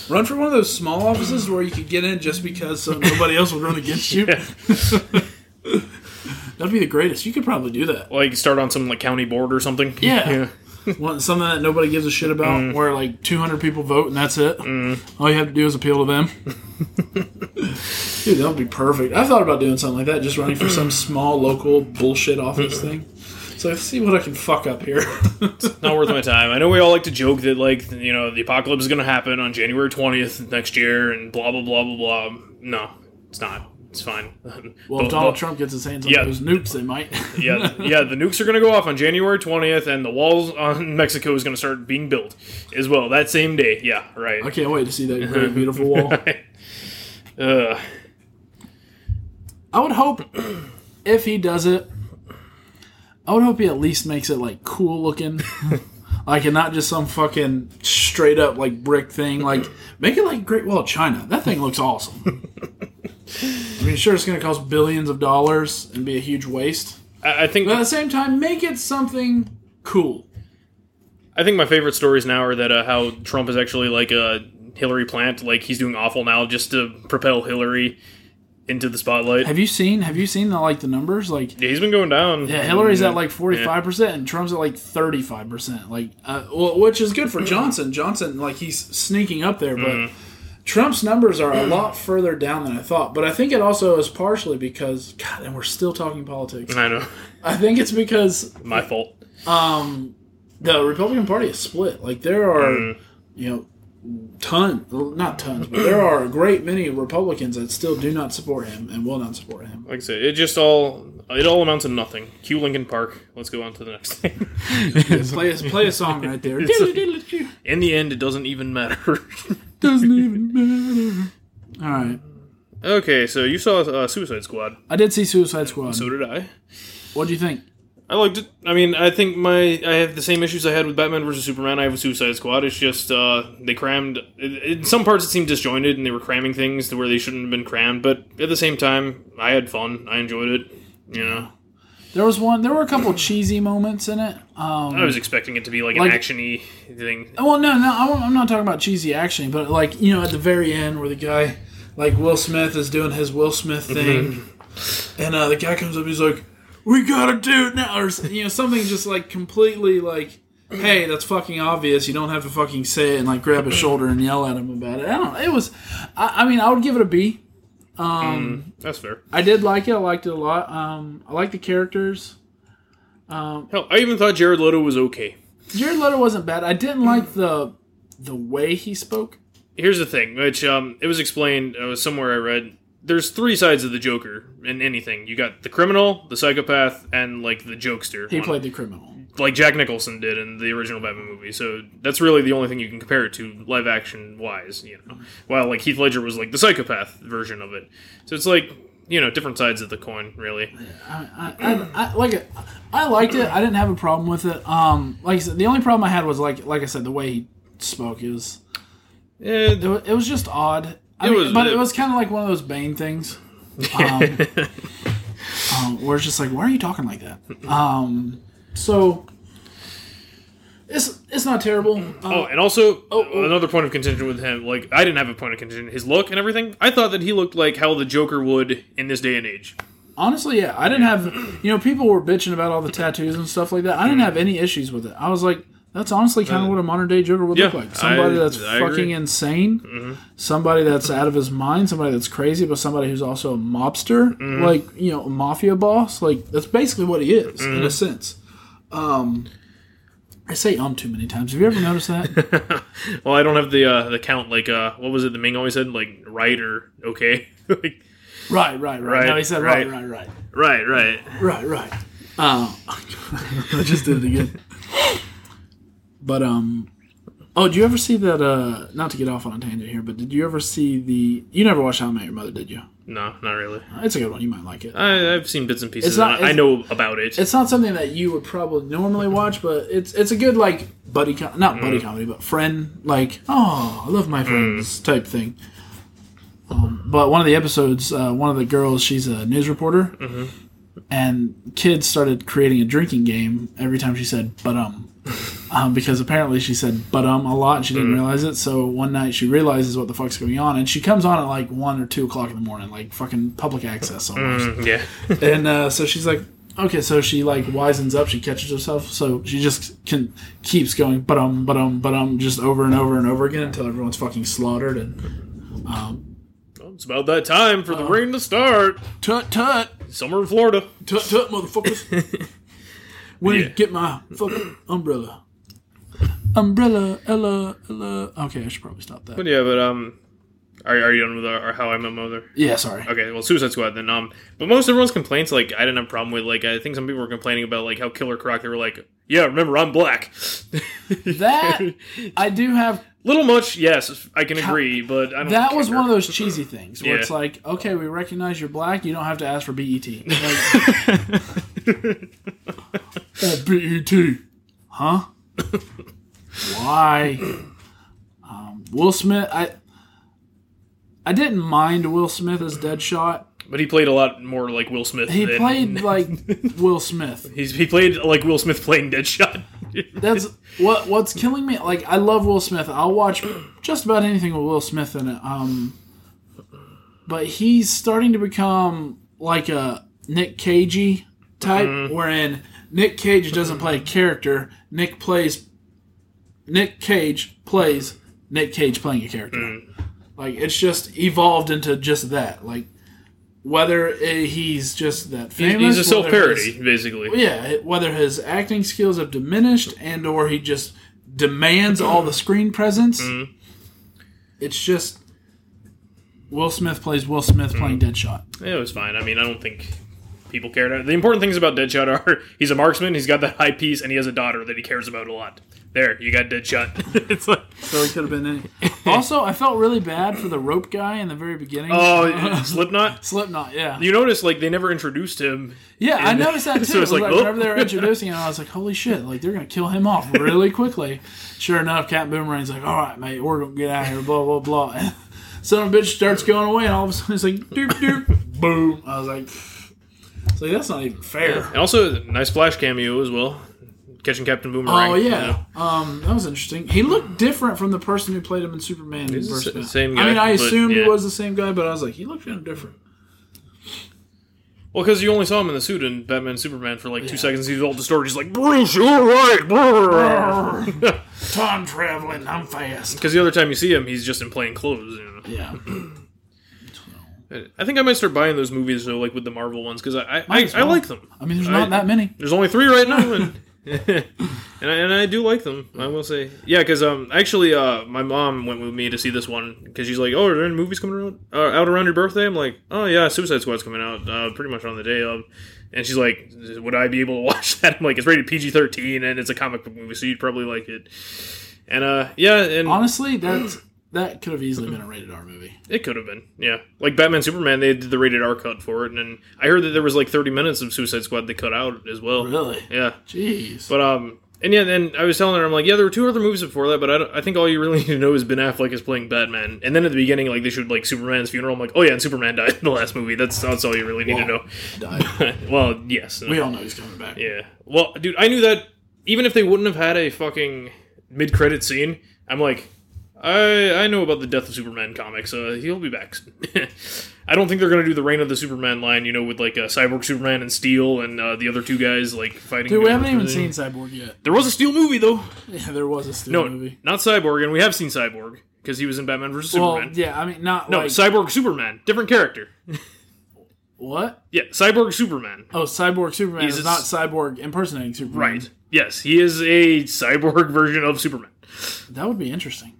Speaker 2: Run for one of those small offices where you could get in just because so nobody else would run against you. That'd be the greatest. You could probably do that.
Speaker 1: Like start on some like county board or something.
Speaker 2: Yeah. Yeah. Want something that nobody gives a shit about,
Speaker 1: Mm.
Speaker 2: where like 200 people vote and that's it. All you have to do is appeal to them. Dude, that would be perfect. I thought about doing something like that, just running for some small local bullshit office thing. So let's see what I can fuck up here.
Speaker 1: it's not worth my time. I know we all like to joke that like you know the apocalypse is going to happen on January twentieth next year and blah blah blah blah blah. No, it's not. It's fine.
Speaker 2: Well, if Donald Trump gets his hands on
Speaker 1: Yeah.
Speaker 2: those nukes, they might.
Speaker 1: yeah, yeah, the nukes are going to go off on January 20th, and the walls on Mexico is going to start being built as well that same day. Yeah, right.
Speaker 2: I can't wait to see that great, beautiful wall.
Speaker 1: uh,
Speaker 2: I would hope if he does it, I would hope he at least makes it like cool looking, like and not just some fucking straight up like brick thing. Like make it like Great Wall of China. That thing looks awesome. I mean, sure, it's going to cost billions of dollars and be a huge waste,
Speaker 1: I, I think
Speaker 2: but at the same time, make it something cool.
Speaker 1: I think my favorite stories now are that uh, how Trump is actually like a Hillary plant, like he's doing awful now just to propel Hillary into the spotlight.
Speaker 2: Have you seen? Have you seen the like the numbers? Like
Speaker 1: Yeah, he's been going down.
Speaker 2: Yeah, Hillary's at like forty five percent, and Trump's at like thirty five percent. Like, uh, well, which is good for Johnson. Johnson, like, he's sneaking up there, but Trump's numbers are a lot further down than I thought. But I think it also is partially because God, and we're still talking politics.
Speaker 1: I know,
Speaker 2: I think it's because
Speaker 1: my fault.
Speaker 2: um, the Republican Party is split. Like, there are you know. Ton, not tons, but there are a great many Republicans that still do not support him and will not support him.
Speaker 1: Like I said, it just all it all amounts to nothing. Cue Linkin Park. Let's go on to the next thing.
Speaker 2: play, a, play a song right there.
Speaker 1: In the end, it doesn't even matter.
Speaker 2: Doesn't even matter. All right.
Speaker 1: okay, so you saw uh, Suicide Squad.
Speaker 2: I did see Suicide Squad.
Speaker 1: So did I.
Speaker 2: what do you think?
Speaker 1: I liked it. I mean, I think my I have the same issues I had with Batman versus Superman. I have with Suicide Squad. It's just uh, they crammed. In some parts, it seemed disjointed, and they were cramming things to where they shouldn't have been crammed. But at the same time, I had fun. I enjoyed it. You know,
Speaker 2: There was one. There were a couple cheesy moments in it. Um,
Speaker 1: I was expecting it to be like,
Speaker 2: Like-
Speaker 1: an actiony thing.
Speaker 2: well, no, no, I'm not talking about cheesy action, but like you know, at the very end where the guy, like Will Smith, is doing his Will Smith thing, and uh, the guy comes up, he's like, "We gotta do it now," or you know, something just like completely like. Hey, that's fucking obvious. You don't have to fucking say it and like grab his shoulder and yell at him about it. I don't. It was. I, I mean, I would give it a B.
Speaker 1: That's fair.
Speaker 2: I did like it. I liked it a lot. Um, I like the characters.
Speaker 1: Um, Hell, I even thought Jared Leto was okay.
Speaker 2: Jared Leto wasn't bad. I didn't like the the way he spoke.
Speaker 1: Here's the thing, which um, it was explained. It was somewhere I read. There's three sides of the Joker in anything. You got the criminal, the psychopath, and like the jokester.
Speaker 2: He played the criminal.
Speaker 1: Like Jack Nicholson did in the original Batman movie. So that's really the only thing you can compare it to live action wise, you know. While like Heath Ledger was like the psychopath version of it. So it's like you know different sides of the coin, really.
Speaker 2: I, I, I like it. I liked it. I didn't have a problem with it. Um, like I said, the only problem I had was like like I said, the way he spoke. It
Speaker 1: Eh,
Speaker 2: it was, it was just odd. I
Speaker 1: It
Speaker 2: mean,
Speaker 1: was-
Speaker 2: but it
Speaker 1: it-
Speaker 2: was kind of like one of those Bane things. Um, um, where it's just like, why are you talking like that? Um, so it's it's not terrible. Uh,
Speaker 1: oh, and also
Speaker 2: oh, oh.
Speaker 1: another point of contention with him. Like I didn't have a point of contention. His look and everything. I thought that he looked like how the Joker would in this day and age.
Speaker 2: Honestly, yeah, I didn't have. You know, people were bitching about all the tattoos and stuff like that. I didn't have any issues with it. I was like, that's honestly kind of uh, what a modern day Joker would look
Speaker 1: yeah,
Speaker 2: like. Somebody
Speaker 1: I-
Speaker 2: that's
Speaker 1: I
Speaker 2: fucking
Speaker 1: agree.
Speaker 2: insane, mm-hmm. somebody that's out of his mind, somebody that's crazy, but somebody who's also a mobster, mm-hmm. like you know, a mafia boss. Like that's basically what he is in a mm-hmm. sense. Um, I say um too many times. Have you ever noticed that?
Speaker 1: Well, I don't have the uh, the count. Like uh, what was it? The Ming always said like right or okay. like,
Speaker 2: right, right, right.
Speaker 1: Right,
Speaker 2: no, he said right,
Speaker 1: right.
Speaker 2: right, right.
Speaker 1: right, right.
Speaker 2: Right, right. Um, I just did it again. But um, oh, did you ever see that? Uh, not to get off on a tangent here, but did you ever see the? You never watched How I Met Your Mother, did you?
Speaker 1: No, not really.
Speaker 2: It's a good one. You might like it.
Speaker 1: I, I've seen bits and pieces.
Speaker 2: It's not-
Speaker 1: and I, know about it.
Speaker 2: It's not something that you would probably normally watch, but it's it's a good like buddy, com- not buddy comedy, but friend like oh I love my friends type thing. Um, but one of the episodes, uh, one of the girls, she's a news reporter, and kids started creating a drinking game every time she said "but um," um because apparently she said "but um" a lot she didn't realize it. So one night she realizes what the fuck's going on, and she comes on at like one or two o'clock in the morning, like fucking public access almost
Speaker 1: Mm, yeah.
Speaker 2: and uh, so she's like, okay, so she like wisens up, she catches herself, so she just can keeps going, but um, but um, but um, just over and over and over again until everyone's fucking slaughtered and
Speaker 1: Well, it's about that time for
Speaker 2: Uh.
Speaker 1: the rain to start.
Speaker 2: tut tut
Speaker 1: Summer in Florida.
Speaker 2: tut tut, motherfuckers. when
Speaker 1: Yeah.
Speaker 2: you get my fucking umbrella, umbrella, Ella, Ella. Okay, I should probably stop that.
Speaker 1: But yeah, but um, Are, are you done with our, our How I Met Mother?
Speaker 2: Yeah, sorry.
Speaker 1: Okay, well, Suicide Squad then. Um, but most everyone's complaints, like I didn't have a problem with. Like I think some people were complaining about like how Killer Croc. They were like, "Yeah, remember I'm black."
Speaker 2: That I do have.
Speaker 1: little much, yes, I can agree, but I don't.
Speaker 2: That was one of those cheesy things where
Speaker 1: Yeah.
Speaker 2: it's like, okay, we recognize you're black. You don't have to ask for BET. Like, oh, BET, huh? Why? Um, Will Smith. I I didn't mind Will Smith as Deadshot.
Speaker 1: But he played a lot more like Will Smith.
Speaker 2: He
Speaker 1: than-
Speaker 2: played like Will Smith.
Speaker 1: He's, he played like Will Smith playing Deadshot.
Speaker 2: That's what what's killing me. Like I love Will Smith. I'll watch just about anything with Will Smith in it. Um, but he's starting to become like a Nick Cagey type, wherein Nick Cage doesn't play a character. Nick plays. Nick Cage plays Nick Cage playing a character. Like it's just evolved into just that. Like whether he's just that famous,
Speaker 1: he's a self parody, basically.
Speaker 2: yeah, whether his acting skills have diminished and or he just demands all the screen presence.
Speaker 1: Mm-hmm.
Speaker 2: It's just Will Smith plays Will Smith
Speaker 1: Mm-hmm.
Speaker 2: playing Deadshot.
Speaker 1: Yeah, it was fine. I mean, I don't think people cared. The important things about Deadshot are he's a marksman, he's got that high piece, and he has a daughter that he cares about a lot. There, you got Deadshot. it's like,
Speaker 2: So he could have been any. also, I felt really bad for the rope guy in the very beginning.
Speaker 1: oh, Slipknot.
Speaker 2: Slipknot, yeah.
Speaker 1: You notice like they never introduced him.
Speaker 2: Yeah, I noticed that too.
Speaker 1: so
Speaker 2: it
Speaker 1: it's
Speaker 2: was
Speaker 1: like,
Speaker 2: like,
Speaker 1: oh.
Speaker 2: whenever they were introducing him, I was like, "Holy shit! Like they're gonna kill him off really quickly." Sure enough, Captain Boomerang's like, "All right, mate, we're gonna get out of here." Blah blah blah. And son of a bitch starts going away, and all of a sudden it's like, "Doop doop, boom." I was like, "So that's not even fair."
Speaker 1: And also, nice Flash cameo as well, catching Captain Boomerang.
Speaker 2: Oh
Speaker 1: you
Speaker 2: yeah,
Speaker 1: know.
Speaker 2: um, that was interesting. He looked different from the person who played him in Superman.
Speaker 1: He's the
Speaker 2: versus
Speaker 1: sa-
Speaker 2: Batman.
Speaker 1: same
Speaker 2: I mean,
Speaker 1: guy,
Speaker 2: I assumed
Speaker 1: yeah.
Speaker 2: he was the same guy, but I was like, he looked kind of different.
Speaker 1: Well, because you only saw him in the suit in Batman and Superman for like two seconds. He's all distorted. He's like, Bruce, you're right.
Speaker 2: Time traveling, I'm fast.
Speaker 1: Because the other time you see him, he's just in plain clothes. You know?
Speaker 2: Yeah.
Speaker 1: I think I might start buying those movies though, like with the Marvel ones, because I I, I,
Speaker 2: as
Speaker 1: I like them.
Speaker 2: I mean, there's
Speaker 1: I-
Speaker 2: not that many.
Speaker 1: There's only three right now, and and, I, and I do like them. I will say, yeah, because um, actually, uh, my mom went with me to see this one because she's like, "Oh, are there any movies coming around uh, out around your birthday?" I'm like, "Oh yeah, Suicide Squad's coming out uh, pretty much on the day of." And she's like, "Would I be able to watch that?" I'm like, "It's rated PG-13 and it's a comic book movie, so you'd probably like it." And uh, yeah, and
Speaker 2: Honestly, that that could have easily been a rated R movie.
Speaker 1: it could have been, yeah. Like Batman Superman, they did the rated R cut for it, and then I heard that there was like 30 minutes of Suicide Squad they cut out as well.
Speaker 2: Really?
Speaker 1: Yeah.
Speaker 2: Jeez.
Speaker 1: But um, and yeah, then I was telling her, I'm like, yeah, there were two other movies before that, but I, don't, I think all you really need to know is Ben Affleck is playing Batman. And then at the beginning, like they showed like Superman's funeral. I'm like, oh yeah, and Superman died in the last movie. That's that's all you really need to know.
Speaker 2: Died.
Speaker 1: well, yes,
Speaker 2: We all know he's coming back.
Speaker 1: yeah. Well, dude, I knew that even if they wouldn't have had a fucking mid credit scene, I'm like, I I know about the death of Superman comics. Uh, he'll be back. I don't think they're gonna do the reign of the Superman line, you know, with like uh, Cyborg Superman and Steel and uh, the other two guys like fighting.
Speaker 2: Dude, we haven't even seen Cyborg yet.
Speaker 1: There was a Steel movie though.
Speaker 2: Yeah, there was a Steel
Speaker 1: No,
Speaker 2: movie.
Speaker 1: not Cyborg, and we have seen Cyborg because he was in Batman vs
Speaker 2: Well,
Speaker 1: Superman.
Speaker 2: yeah, I mean, not
Speaker 1: no,
Speaker 2: like
Speaker 1: Cyborg Superman, different character.
Speaker 2: what?
Speaker 1: Yeah, Cyborg Superman.
Speaker 2: Oh, Cyborg Superman
Speaker 1: He's
Speaker 2: is
Speaker 1: a
Speaker 2: not Cyborg impersonating Superman.
Speaker 1: Right. Yes, he is a cyborg version of Superman.
Speaker 2: That would be interesting.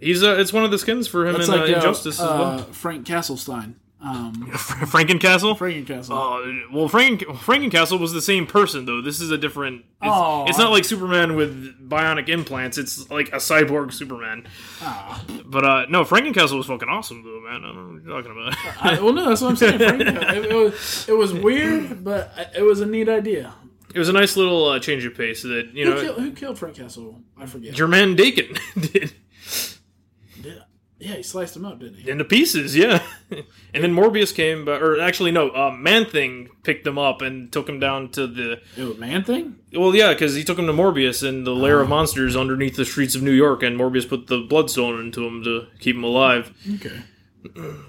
Speaker 1: He's uh, it's one of the skins for him
Speaker 2: That's
Speaker 1: in
Speaker 2: like
Speaker 1: uh,
Speaker 2: uh,
Speaker 1: Injustice
Speaker 2: uh,
Speaker 1: as well.
Speaker 2: Frank Castlestein. Um,
Speaker 1: Frankencastle.
Speaker 2: Frankencastle.
Speaker 1: Oh, well, Frank Frankencastle was the same person though. This is a different. It's,
Speaker 2: Oh,
Speaker 1: it's not like Superman with bionic implants. It's like a cyborg Superman.
Speaker 2: Ah.
Speaker 1: But uh, no, Frankencastle was fucking awesome though, man. I don't know what you're talking about.
Speaker 2: I, well, no, that's what I'm saying. It, it was it was weird, but it was a neat idea.
Speaker 1: it was a nice little uh, change of pace that you
Speaker 2: Who,
Speaker 1: know.
Speaker 2: killed, who killed Frank Castle? I forget.
Speaker 1: Jermaine Daken did
Speaker 2: yeah. he sliced him up, didn't he?
Speaker 1: into pieces, yeah. and then Morbius came, but or actually no, um, Man Thing picked him up and took him down to the
Speaker 2: It was Man Thing.
Speaker 1: Well, yeah, because he took him to Morbius in the lair of monsters underneath the streets of New York, and Morbius put the Bloodstone into him to keep him alive.
Speaker 2: Okay.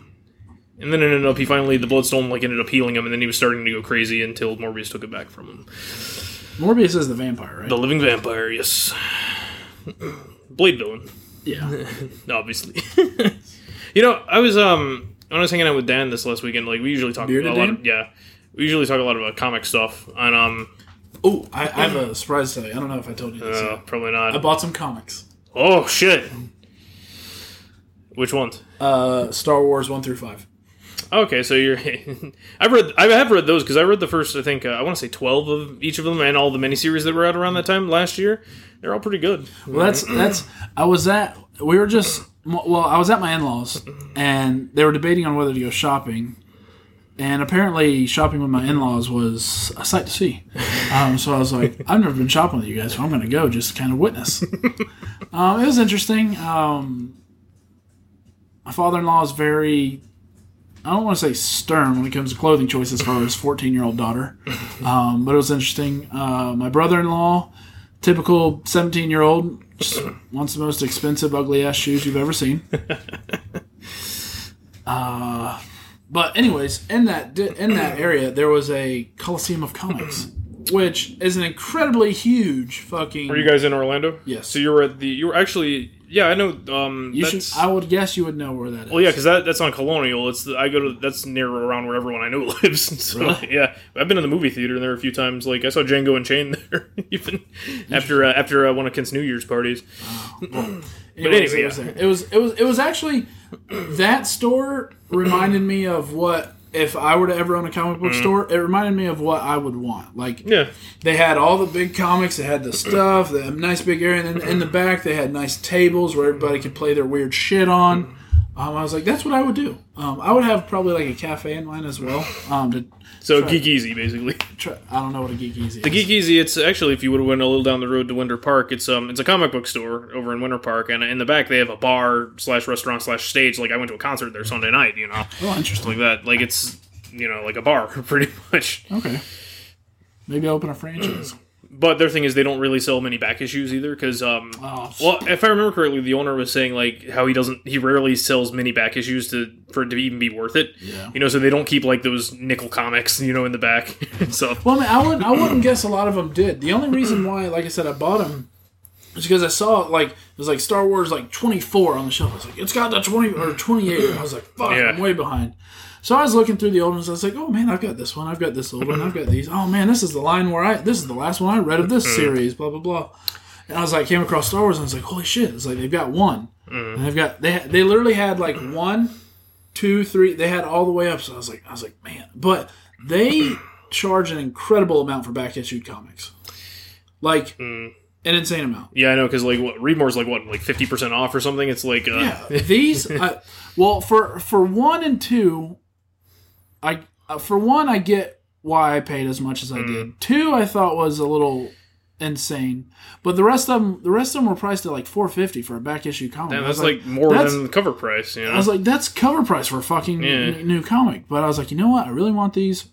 Speaker 1: And then it ended up he finally the Bloodstone like ended up healing him, and then he was starting to go crazy until Morbius took it back from him.
Speaker 2: Morbius is the vampire, right?
Speaker 1: The living vampire, yes. Blade villain,
Speaker 2: yeah.
Speaker 1: obviously. you know, I was um when I was hanging out with Dan this last weekend, like we usually talk
Speaker 2: Bearded
Speaker 1: a lot.
Speaker 2: Dan?
Speaker 1: Of, yeah, we usually talk a lot about comic stuff, and um,
Speaker 2: Oh, I, I have a surprise to tell you. I don't know if I told you this.
Speaker 1: uh,
Speaker 2: yet.
Speaker 1: probably not.
Speaker 2: I bought some comics.
Speaker 1: Oh shit! Which ones?
Speaker 2: Uh, Star Wars one through five.
Speaker 1: Okay, so you're. I've read. I have read those because I read the first. I think uh, I want to say twelve of each of them, and all the miniseries that were out around that time last year. They're all pretty good.
Speaker 2: Well, that's that's. I was at. We were just. Well, I was at my in laws, and they were debating on whether to go shopping. And apparently, shopping with my in laws was a sight to see. Um, so I was like, I've never been shopping with you guys, so I'm going to go just to kind of witness. um, it was interesting. Um, my father in law is very I don't want to say stern when it comes to clothing choices for his 14 year old daughter, um, but it was interesting. Uh, my brother in law, typical 17 year old, wants the most expensive, ugly ass shoes you've ever seen. Uh, but anyways, in that in that area, there was a Coliseum of Comics, which is an incredibly huge fucking.
Speaker 1: Were you guys in Orlando?
Speaker 2: Yes.
Speaker 1: So you were at the. You were actually. Yeah, I know. Um,
Speaker 2: You should. I would guess you would know where that is.
Speaker 1: well, yeah, because that, that's on Colonial. It's the, I go to that's near around where everyone I know lives. So
Speaker 2: Really?
Speaker 1: yeah, I've been in the movie theater there a few times. Like I saw Django Unchained there, even after uh, after uh, one of Kent's New Year's parties.
Speaker 2: Anyways,
Speaker 1: anyway,
Speaker 2: it, was it was it was it was actually that store reminded me of what if I were to ever own a comic book store. It reminded me of what I would want. Like
Speaker 1: Yeah,
Speaker 2: they had all the big comics, they had the stuff, they had a nice big area, and then in the back they had nice tables where everybody could play their weird shit on. Um, I was like, that's what I would do. Um, I would have probably like a cafe in mine as well. Um, to
Speaker 1: so Geek Easy basically.
Speaker 2: try, I don't know what a geek easy is.
Speaker 1: The Geek Easy, it's actually if you would have went a little down the road to Winter Park, it's um it's a comic book store over in Winter Park, and in the back they have a bar slash restaurant slash stage. Like I went to a concert there Sunday night, you know,
Speaker 2: oh, interesting.
Speaker 1: like that. Like it's you know like a bar pretty much.
Speaker 2: Okay, maybe I'll open a franchise.
Speaker 1: But their thing is they don't really sell many back issues either because um
Speaker 2: Oh,
Speaker 1: well if I remember correctly the owner was saying like how he doesn't he rarely sells many back issues to for it to even be worth it.
Speaker 2: Yeah.
Speaker 1: You know, so they don't keep like those nickel comics you know in the back. so
Speaker 2: Well, I, mean, I wouldn't. I wouldn't guess a lot of them did. The only reason why, like I said, I bought them is because I saw like it was like Star Wars like twenty four on the shelf. I was like, it's got the twenty or twenty eight. I was like, fuck,
Speaker 1: Yeah.
Speaker 2: I'm way behind. So I was looking through the old ones. I was like, oh man, I've got this one. I've got this old one. I've got these. Oh man, this is the line where I. This is the last one I read of this mm-hmm. series. Blah blah blah. And I was like, came across Star Wars and I was like, holy shit! It's like they've got one, mm. and they've got they they literally had like one, two, three. They had all the way up. So I was like, I was like, man, but they charge an incredible amount for back issued comics, like mm. an insane amount.
Speaker 1: yeah, I know because like what Readmore's like what like fifty percent off or something. It's like uh,
Speaker 2: Yeah, these. I, uh, well, for for one and two, I uh, for one I get why I paid as much as I did. Two, I thought was a little insane, but the rest of them, the rest of them were priced at like four fifty for a back issue comic. I
Speaker 1: that's
Speaker 2: was
Speaker 1: like, more
Speaker 2: that's-
Speaker 1: than the cover price, you know.
Speaker 2: I was like, that's cover price for a fucking
Speaker 1: Yeah.
Speaker 2: n- new comic. But I was like, you know what? I really want these.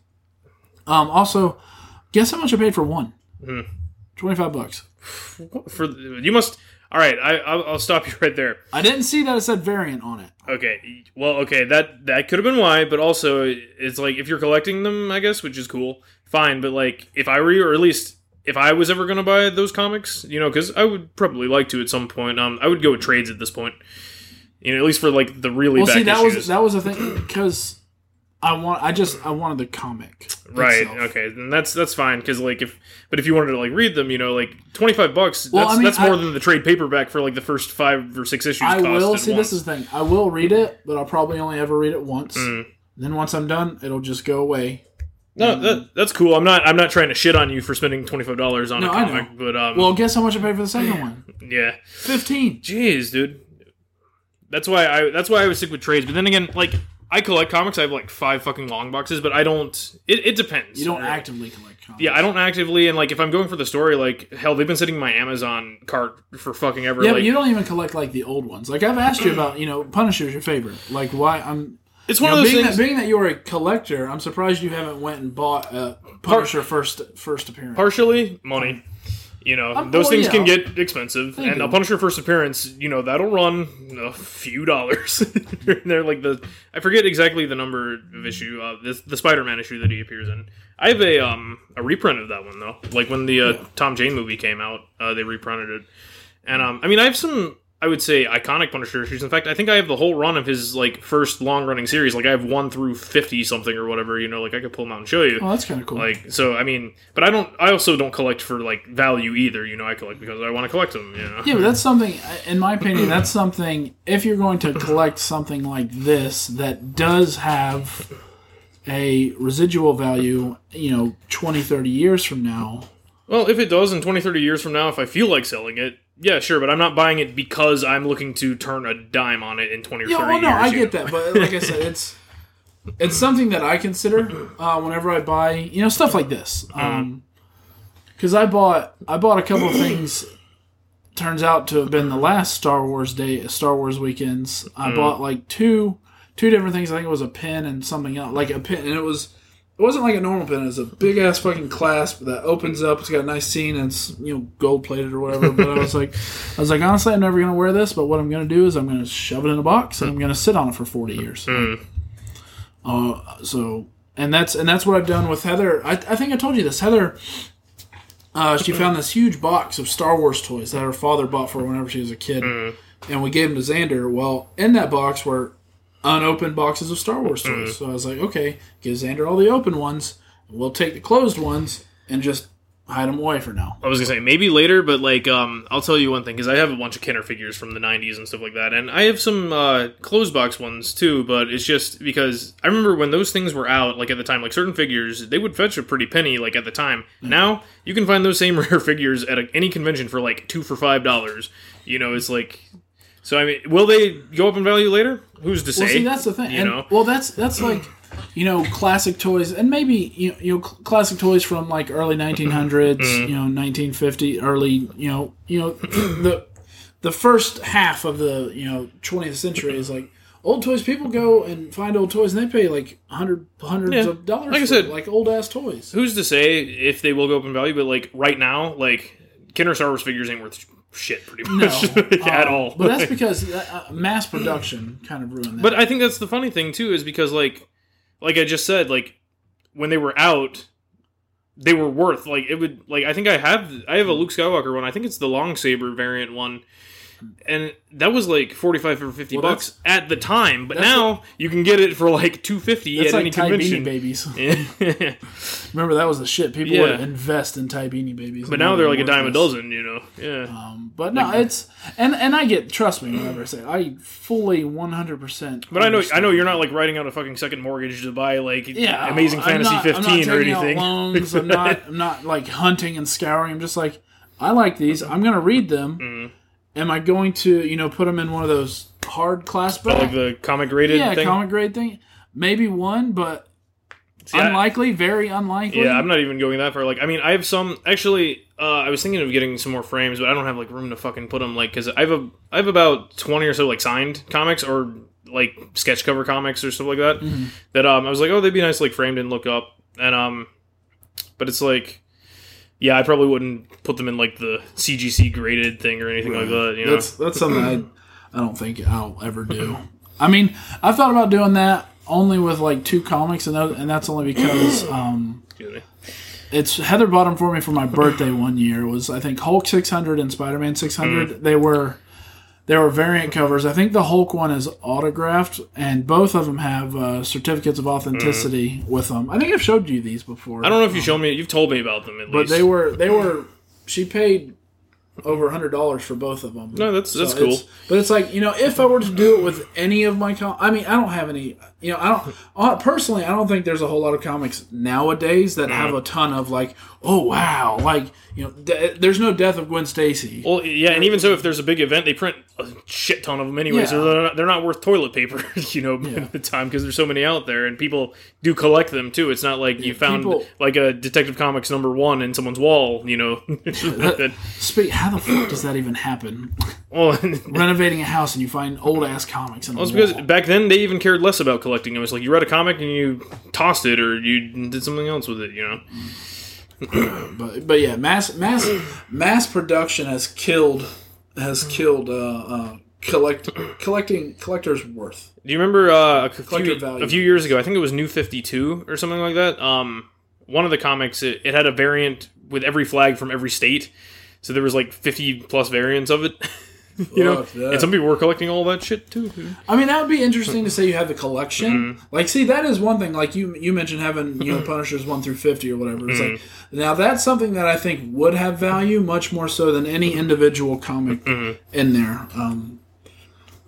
Speaker 2: Um. Also, guess how much I paid for one?
Speaker 1: Hmm.
Speaker 2: Twenty five bucks.
Speaker 1: For you must. All right, I, I'll, I'll stop you right there.
Speaker 2: I didn't see that it said variant on it.
Speaker 1: Okay, well, okay, that that could have been why, but also it's like if you're collecting them, I guess, which is cool, fine. But like, if I were you, or at least if I was ever gonna buy those comics, you know, because I would probably like to at some point. Um, I would go with trades at this point. You know, at least for like the really
Speaker 2: Well,
Speaker 1: back
Speaker 2: see, that
Speaker 1: issues.
Speaker 2: was that was the thing because I want. I just I wanted the comic.
Speaker 1: Right.
Speaker 2: itself.
Speaker 1: Okay. Then that's that's fine because like if but if you wanted to like read them, you know, like twenty five bucks.
Speaker 2: Well,
Speaker 1: that's
Speaker 2: I mean,
Speaker 1: that's more
Speaker 2: I-
Speaker 1: than the trade paperback for like the first five or six issues.
Speaker 2: I will see.
Speaker 1: once.
Speaker 2: This is the thing. I will read it, but I'll probably only ever read it once.
Speaker 1: Mm.
Speaker 2: Then once I'm done, it'll just go away.
Speaker 1: no, that, that's cool. I'm not I'm not trying to shit on you for spending twenty five dollars on
Speaker 2: No,
Speaker 1: a comic, but um,
Speaker 2: Well, guess how much I paid for the second one?
Speaker 1: yeah,
Speaker 2: Fifteen.
Speaker 1: jeez, dude. That's why I that's why I was sick with trades. But then again, like I collect comics. I have like five fucking long boxes, but I don't. It, it depends.
Speaker 2: You don't
Speaker 1: really.
Speaker 2: actively collect comics.
Speaker 1: Yeah, I don't actively, and like if I'm going for the story, like hell, they've been sitting in my Amazon cart for fucking ever.
Speaker 2: Yeah,
Speaker 1: like,
Speaker 2: but you don't even collect like the old ones. Like I've asked you about, you know, Punisher's your favorite. Like why I'm
Speaker 1: it's
Speaker 2: you
Speaker 1: one
Speaker 2: know,
Speaker 1: of those
Speaker 2: being
Speaker 1: things.
Speaker 2: that being that you're a collector, I'm surprised you haven't went and bought uh, a Punisher first first appearance.
Speaker 1: partially money. You know,
Speaker 2: Um,
Speaker 1: those
Speaker 2: well,
Speaker 1: things
Speaker 2: yeah.
Speaker 1: can get expensive,
Speaker 2: They
Speaker 1: and
Speaker 2: do.
Speaker 1: a Punisher first appearance, you know, that'll run a few dollars. They're like the I forget exactly the number of issue, uh, the, the Spider-Man issue that he appears in. I have a um a reprint of that one though. Like when the uh, Tom Jane movie came out, uh, they reprinted it, and um I mean I have some I would say iconic Punisher issues. In fact, I think I have the whole run of his like first long running series. Like I have one through fifty something or whatever. You know, like I could pull them out and show you.
Speaker 2: Oh, that's kind of cool.
Speaker 1: Like so, I mean, but I don't. I also don't collect for like value either. You know, I collect because I want to collect them. You know.
Speaker 2: yeah, but that's something. In my opinion, that's something. If you're going to collect something like this that does have a residual value, you know, 20, 30 years from now.
Speaker 1: Well, if it does in 20, 30 years from now, if I feel like selling it, yeah, sure, but I'm not buying it because I'm looking to turn a dime on it in 20 or 30
Speaker 2: Yeah, well, no,
Speaker 1: years.
Speaker 2: I get
Speaker 1: know?
Speaker 2: that, but like I said, it's it's something that I consider uh, whenever I buy, you know, stuff like this.
Speaker 1: Mm-hmm.
Speaker 2: Because I bought I bought a couple of things. Turns out to have been the last Star Wars day, Star Wars weekends. I
Speaker 1: Mm.
Speaker 2: bought like two two different things. I think it was a pen and something else, like a pen, and it was. It wasn't like a normal pen. It was a big ass fucking clasp that opens up. It's got a nice scene and it's you know gold plated or whatever. But I was like, I was like, honestly, I'm never gonna wear this. But what I'm gonna do is I'm gonna shove it in a box and I'm gonna sit on it for 40 years. Uh, so and that's and that's what I've done with Heather. I, I think I told you this. Heather, uh, she found this huge box of Star Wars toys that her father bought for her whenever she was a kid, and we gave them to Xander. Well, in that box were unopened boxes of Star Wars toys. So I was like, okay, give Xander all the open ones. We'll take the closed ones and just hide them away for now.
Speaker 1: I was gonna say maybe later, but like, um, I'll tell you one thing because I have a bunch of Kenner figures from the '90s and stuff like that, and I have some uh, closed box ones too. But it's just because I remember when those things were out, like at the time, like certain figures they would fetch a pretty penny, like at the time. Now you can find those same rare figures at a, any convention for like two for five dollars. You know, it's like. So I mean, will they go up in value later? Who's to say?
Speaker 2: Well, see, that's the thing.
Speaker 1: You
Speaker 2: and,
Speaker 1: know,
Speaker 2: well, that's that's like, you know, classic toys, and maybe you know, you know, cl- classic toys from like early 1900s,
Speaker 1: Mm-hmm.
Speaker 2: you know, 1950, early, you know, you know, the the first half of the you know 20th century is like old toys. People go and find old toys, and they pay like hundred hundreds
Speaker 1: Yeah.
Speaker 2: of dollars.
Speaker 1: Like I said-
Speaker 2: it, like old ass toys.
Speaker 1: who's to say if they will go up in value? But like right now, like Kenner Star Wars figures ain't worth shit pretty
Speaker 2: No,
Speaker 1: much at
Speaker 2: um,
Speaker 1: all.
Speaker 2: But that's because uh, uh, mass production kind of ruined that.
Speaker 1: But I think that's the funny thing too, is because like, like I just said, like when they were out, they were worth like it would like I think I have I have a Luke Skywalker one. I think it's the long saber variant one. And that was like forty five or fifty
Speaker 2: Well,
Speaker 1: bucks at the time, but now you can get it for like two fifty
Speaker 2: that's
Speaker 1: at
Speaker 2: like
Speaker 1: any convention.
Speaker 2: Babies. Remember that was the shit. People
Speaker 1: Yeah.
Speaker 2: would invest in Ty Beanie Babies.
Speaker 1: but now they're like a dime a dozen, you know. Yeah.
Speaker 2: Um, but no, it's and and I get trust me whenever I say I fully one hundred percent.
Speaker 1: But I know I know you're not like writing out a fucking second mortgage to buy like
Speaker 2: yeah,
Speaker 1: Amazing
Speaker 2: I'm
Speaker 1: Fantasy
Speaker 2: not- I'm not
Speaker 1: 15 or anything.
Speaker 2: loans. I'm not I'm not like hunting and scouring. I'm just like I like these. I'm gonna read them.
Speaker 1: Mm.
Speaker 2: Am I going to you know put them in one of those hard class back?
Speaker 1: like the comic rated
Speaker 2: yeah,
Speaker 1: thing.
Speaker 2: comic grade thing. Maybe one, but
Speaker 1: See, I-
Speaker 2: unlikely, very unlikely.
Speaker 1: Yeah, I'm not even going that far. Like, I mean, I have some. Actually, uh, I was thinking of getting some more frames, but I don't have like room to fucking put them. Like, because I have a, I have about twenty or so like signed comics or like sketch cover comics or stuff like that.
Speaker 2: Mm-hmm.
Speaker 1: That um, I was like, oh, they'd be nice like framed and look up, and um, but it's like, yeah, I probably wouldn't put them in like the CGC graded thing or anything like that. You know,
Speaker 2: That's that's something I I don't think I'll ever do. I mean, I thought about doing that only with like two comics, and that, and that's only because um,
Speaker 1: Excuse me.
Speaker 2: it's Heather bought them for me for my birthday one year. It was I think Hulk 600 and Spider Man 600.
Speaker 1: Mm.
Speaker 2: They were they were variant covers. I think the Hulk one is autographed, and both of them have uh, certificates of authenticity with them. I think I've showed you these before.
Speaker 1: Mm. I don't know if you showed me. You've told me about them at
Speaker 2: but
Speaker 1: least.
Speaker 2: But they were they were. She paid over a hundred dollars for both of them.
Speaker 1: No, that's- that's
Speaker 2: it's-
Speaker 1: cool.
Speaker 2: But it's like you know, if I were to do it with any of my com, I mean, I don't have any. You know, I don't uh, personally. I don't think there's a whole lot of comics nowadays that have
Speaker 1: Mm.
Speaker 2: a ton of like, oh wow, like you know, de- there's no death of Gwen Stacy.
Speaker 1: Well, yeah, and even so, if there's a big event, they print a shit ton of them anyway, so
Speaker 2: Yeah.
Speaker 1: they're not, they're not worth toilet paper, you know, at the time because there's so many out there, and people do collect them too. It's not like you found
Speaker 2: people-
Speaker 1: like a Detective Comics number one in someone's wall, you know. That-
Speaker 2: Speak, how the fuck does that even happen?
Speaker 1: well,
Speaker 2: Renovating a house and you find old ass comics in the
Speaker 1: Well, it's
Speaker 2: wall.
Speaker 1: because back then they even cared less about collecting them. It's like you read a comic and you tossed it or you did something else with it, you know.
Speaker 2: but but yeah, mass mass mass production has killed has killed uh, uh, collect collecting collectors worth.
Speaker 1: Do you remember uh, a,
Speaker 2: Collector
Speaker 1: few, a few years ago? I think it was New Fifty Two or something like that. Um, one of the comics it, it had a variant with every flag from every state, so there was like fifty plus variants of it. you know,
Speaker 2: that.
Speaker 1: and some people were collecting all that shit too.
Speaker 2: I mean, that would be interesting to say you have the collection.
Speaker 1: Mm-hmm.
Speaker 2: Like, see, that is one thing. Like you, you mentioned having you know Punishers one through fifty or whatever. It's
Speaker 1: Mm-hmm.
Speaker 2: now that's something that I think would have value much more so than any individual comic
Speaker 1: Mm-hmm.
Speaker 2: in there. Um,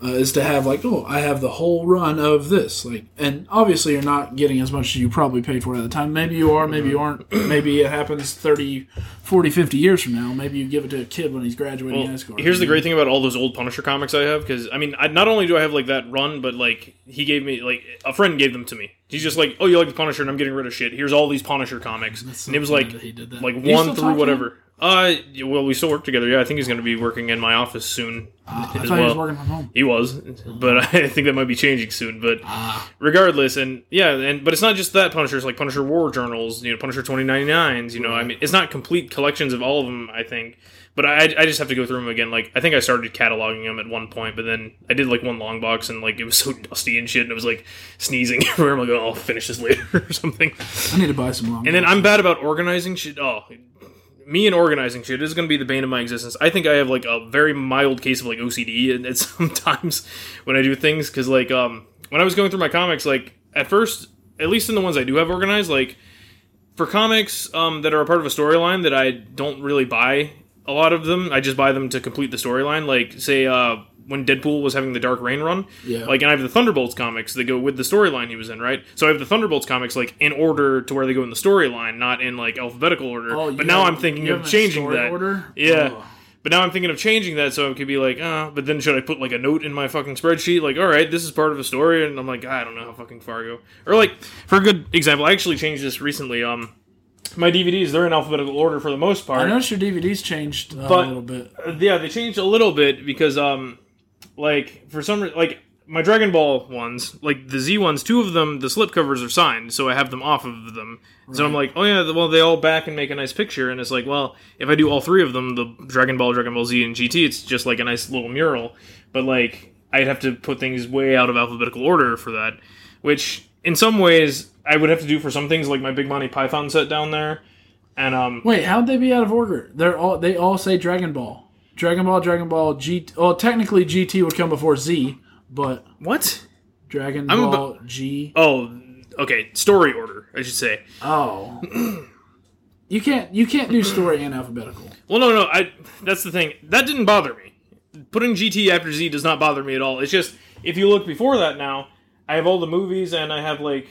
Speaker 2: uh, is to have like, oh, I have the whole run of this. Like, and obviously you're not getting as much as you probably paid for at the time. Maybe you are, maybe you aren't. maybe it happens 30, 40, 50 years from now. Maybe you give it to a kid when he's graduating high school.
Speaker 1: Here's the great thing about all those old Punisher comics I have, because I mean, I, not only do I have like that run, but like he gave me like a friend gave them to me. He's just like, oh, you like the Punisher, and I'm getting rid of shit. Here's all these Punisher comics, and it was like
Speaker 2: he did that.
Speaker 1: like one through whatever. Uh, well, we still work together. Yeah, I think he's going to be working in my office soon.
Speaker 2: Ah, I thought he was working from home.
Speaker 1: He was, but I think that might be changing soon. But
Speaker 2: Ah.
Speaker 1: regardless, and yeah, and but it's not just that Punisher. It's like Punisher War Journals, you know, Punisher 2099s. You know, I mean, it's not complete collections of all of them. I think, but I, I just have to go through them again. Like I think I started cataloging them at one point, but then I did like one long box, and like it was so dusty and shit, and it was like sneezing everywhere. I'm like, oh, I'll finish this later or something.
Speaker 2: I need to buy some long.
Speaker 1: And then I'm bad about organizing shit. Oh, me and organizing shit is going to be the bane of my existence. I think I have like a very mild case of like OCD and sometimes when I do things because like um when I was going through my comics like at first at least in the ones I do have organized like for comics um that are a part of a storyline that I don't really buy a lot of them I just buy them to complete the storyline like say uh when Deadpool was having the Dark Reign run,
Speaker 2: Yeah.
Speaker 1: like, and I have the Thunderbolts comics that go with the storyline he was in, right? So I have the Thunderbolts comics like in order to where they go in the storyline, not in like alphabetical order.
Speaker 2: Oh,
Speaker 1: but now
Speaker 2: have-
Speaker 1: I'm thinking of changing that.
Speaker 2: order?
Speaker 1: Yeah.
Speaker 2: Oh.
Speaker 1: But now I'm thinking of changing that so it could be like, uh, but then should I put like a note in my fucking spreadsheet? Like, all right, this is part of a story, and I'm like, I don't know how fucking far I go. Or like, for a good example, I actually changed this recently. Um, my DVDs they're in alphabetical order for the most part.
Speaker 2: I noticed your DVDs changed uh,
Speaker 1: But-
Speaker 2: a little bit.
Speaker 1: Uh, yeah, they changed a little bit because um, like for some like my Dragon Ball ones, like the Z ones, two of them the slip covers are signed, so I have them off of them. So I'm like, oh yeah, well they all back and make a nice picture, and it's like, well, if I do all three of them, the Dragon Ball, Dragon Ball Z, and GT, it's just like a nice little mural. But like, I'd have to put things way out of alphabetical order for that, which in some ways I would have to do for some things, like my Big Monty Python set down there, and um,
Speaker 2: Wait, how'd they be out of order? They're all they all say Dragon Ball, Dragon Ball, Dragon Ball. G. Well, technically GT would come before Z, but
Speaker 1: what?
Speaker 2: Dragon
Speaker 1: I'm
Speaker 2: Ball G.
Speaker 1: Oh, okay, story order, I should say.
Speaker 2: Oh, you can't you can't do story and alphabetical.
Speaker 1: Well, no, no, I. That's the thing. That didn't bother me. Putting GT after Z does not bother me at all. It's just if you look before that now, I have all the movies and I have like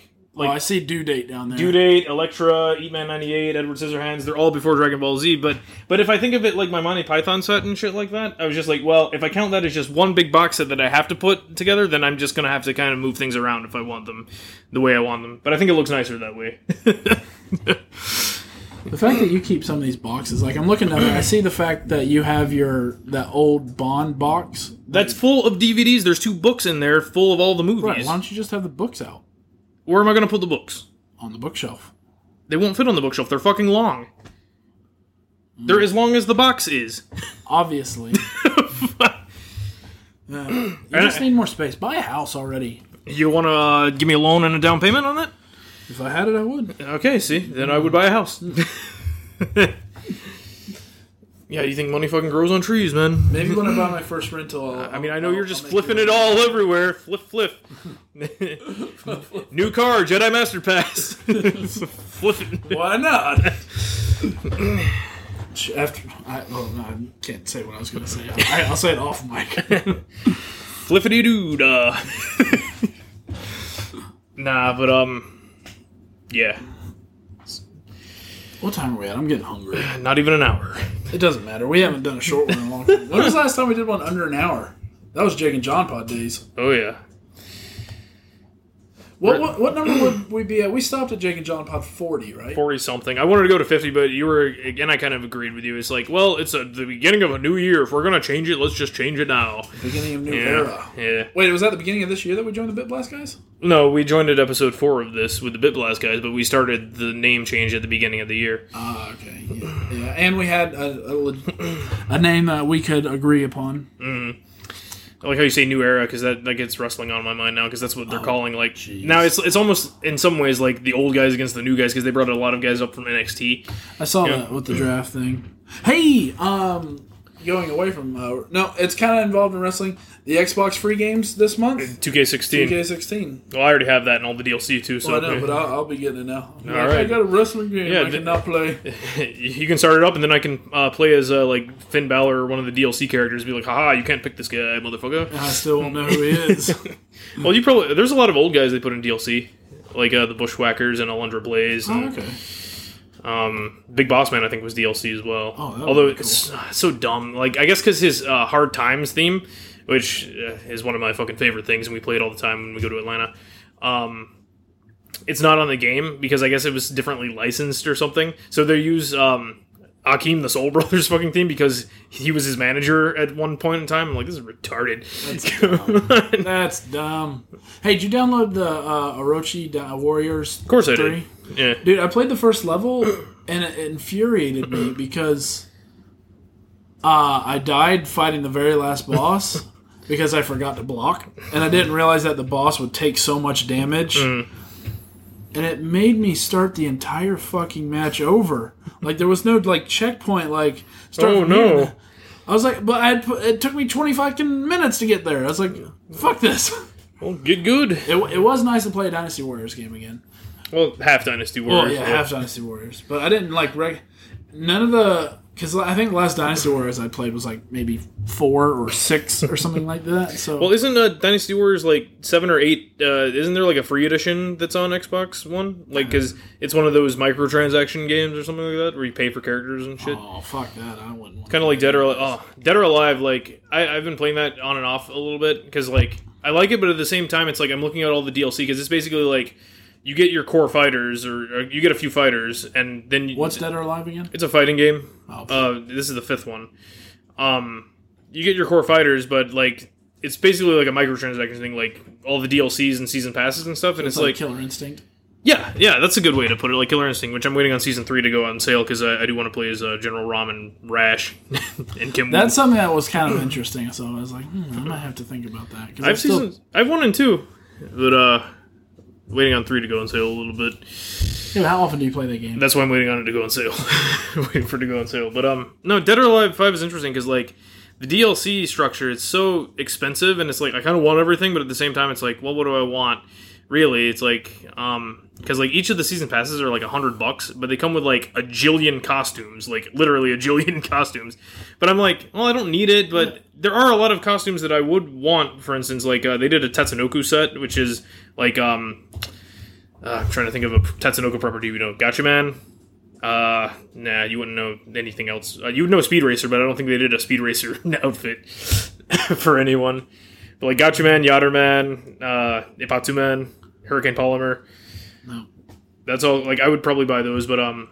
Speaker 2: oh, I see due date down there.
Speaker 1: Due Date, Elektra, Eat Man ninety eight, Edward Scissorhands. They're all before Dragon Ball Z. But but if I think of it like my Monty Python set and shit like that, I was just like, well, if I count that as just one big box set that I have to put together, then I'm just gonna have to kind of move things around if I want them the way I want them. But I think it looks nicer that way.
Speaker 2: The fact that you keep some of these boxes, like I'm looking at it, I see the fact that you have your that old Bond box.
Speaker 1: That's full of DVDs. There's two books in there full of all the movies.
Speaker 2: Right, why don't you just have the books out
Speaker 1: Where am I going to put the books?
Speaker 2: on the bookshelf?
Speaker 1: They won't fit on the bookshelf. They're fucking long. They're as long as the box is.
Speaker 2: Obviously. Uh, you just need more space. Buy a house already.
Speaker 1: you want to uh, give me a loan and a down payment on that?
Speaker 2: If I had it, I would.
Speaker 1: Okay, see, then I would buy a house. yeah, you think money fucking grows on trees, man?
Speaker 2: Maybe when I buy my first rental, I'll,
Speaker 1: I mean, I know you're just flipping it all everywhere. Flip, flip. New car, Jedi Master Pass. flip it.
Speaker 2: Why not? After I, well, no, I can't say what I was going to say. I, I'll say it off mic.
Speaker 1: Flippity dude. Nah, but um, yeah,
Speaker 2: what time are we at? I'm getting hungry.
Speaker 1: not even an hour.
Speaker 2: It doesn't matter. We haven't done a short one in a long time. When was the last time we did one under an hour? That was Jake and John Pod days.
Speaker 1: Oh yeah.
Speaker 2: What, what what number would we be at? We stopped at Jake and John Pod 40, right?
Speaker 1: 40 something. I wanted to go to 50, but you were, again, I kind of agreed with you. It's like, well, it's a, the beginning of a new year. If we're going to change it, let's just change it now.
Speaker 2: Beginning of new
Speaker 1: Yeah.
Speaker 2: era.
Speaker 1: Yeah.
Speaker 2: Wait, was that the beginning of this year that we joined the Bit Blast guys?
Speaker 1: No, we joined at episode four of this with the Bit Blast guys, but we started the name change at the beginning of the year.
Speaker 2: Ah, okay. Yeah. yeah. And we had a, a, a name that we could agree upon.
Speaker 1: I like how you say new era because that, that gets wrestling on my mind now because that's what
Speaker 2: Oh,
Speaker 1: they're calling like now it's it's almost in some ways like the old guys against the new guys because they brought a lot of guys up from NXT.
Speaker 2: I saw
Speaker 1: Yeah.
Speaker 2: that with the draft thing. Hey, um, going away from. Uh, no, it's kind of involved in wrestling. The Xbox free games this month.
Speaker 1: 2K16.
Speaker 2: 2K16.
Speaker 1: Well, I already have that and all the DLC too. So
Speaker 2: Well, I know, but I'll, I'll be getting it now. All
Speaker 1: right.
Speaker 2: I got a wrestling game
Speaker 1: Yeah,
Speaker 2: I
Speaker 1: the-
Speaker 2: cannot play.
Speaker 1: you can start it up, and then I can uh, play as uh, like Finn Balor or one of the DLC characters. Be like, haha, you can't pick this guy, motherfucker.
Speaker 2: I still won't know who he is.
Speaker 1: Well, you probably there's a lot of old guys they put in DLC, like uh, the Bushwhackers and Alundra Blaze.
Speaker 2: oh, okay.
Speaker 1: Um, Big Boss Man, I think, was DLC as well.
Speaker 2: Oh,
Speaker 1: although it's uh, so dumb. Like I guess because his uh, Hard Times theme, which uh, is one of my fucking favorite things, and we play it all the time when we go to Atlanta. Um, it's not on the game because I guess it was differently licensed or something. So they use um, Akeem the Soul Brothers fucking theme because he was his manager at one point in time. I'm like, this is retarded. of
Speaker 2: That's dumb. Hey, did you download the uh, Orochi Warriors? Of
Speaker 1: course I did. Yeah.
Speaker 2: Dude, I played the first level and it infuriated me because uh, I died fighting the very last boss because I forgot to block, and I didn't realize that the boss would take so much damage. And it made me start the entire fucking match over. Like there was no like checkpoint. Like start
Speaker 1: Oh, no.
Speaker 2: I was like, but I put- it took me twenty five minutes to get there. I was like, fuck this.
Speaker 1: Well, get good.
Speaker 2: It, it was nice to play a Dynasty Warriors game again.
Speaker 1: Well, half Dynasty Warriors.
Speaker 2: Well,
Speaker 1: yeah,
Speaker 2: half Dynasty Warriors, but I didn't like reg- none of the because I think last Dynasty Warriors I played was like maybe four or six or something like that. So
Speaker 1: Well, isn't uh, Dynasty Warriors like seven or eight? Uh, isn't there like a free edition that's on Xbox One? Like, because it's one of those microtransaction games or something like that, where you pay for characters and shit.
Speaker 2: oh fuck that, I wouldn't.
Speaker 1: Kind of like Dead or Alive. Oh, Dead or Alive. Like, I, I've been playing that on and off a little bit because like I like it, but at the same time, it's like I'm looking at all the DLC because it's basically like you get your core fighters or, or you get a few fighters, and then you,
Speaker 2: What's Dead or Alive again?
Speaker 1: It's a fighting game.
Speaker 2: Oh,
Speaker 1: Uh, this is the fifth one. Um, you get your core fighters, but like it's basically like a microtransaction thing, like all the DLCs and season passes and stuff. And it's,
Speaker 2: like,
Speaker 1: like,
Speaker 2: Killer Instinct.
Speaker 1: yeah, yeah, that's a good way to put it. Like Killer Instinct, which I'm waiting on season three to go on sale because I, I do want to play as uh, General Ram and Rash and Kim.
Speaker 2: That's something that was kind of interesting. So I was like, hmm, I might have to think about that.
Speaker 1: I've
Speaker 2: still,
Speaker 1: season I've one and two, but uh, waiting on three to go on sale a little bit.
Speaker 2: Yeah, how often do you play that game?
Speaker 1: That's why I'm waiting on it to go on sale. waiting for it to go on sale. But um, no, Dead or Alive Five is interesting because like the DLC structure, it's so expensive, and it's like I kind of want everything, but at the same time, it's like, well, what do I want? Really, it's like um, because like each of the season passes are like a hundred bucks, but they come with like a jillion costumes, like literally a jillion costumes. But I'm like, well, I don't need it, but there are a lot of costumes that I would want. For instance, like uh, they did a Tatsunoko set, which is like um, uh, I'm trying to think of a Tatsunoko property. You know, Gatchaman. Uh, nah, you wouldn't know anything else. Uh, you would know Speed Racer, but I don't think they did a Speed Racer outfit for anyone. But like Gatchaman, Yatterman, uh, Ippatsuman, Hurricane Polymar.
Speaker 2: No.
Speaker 1: That's all. Like I would probably buy those, but um.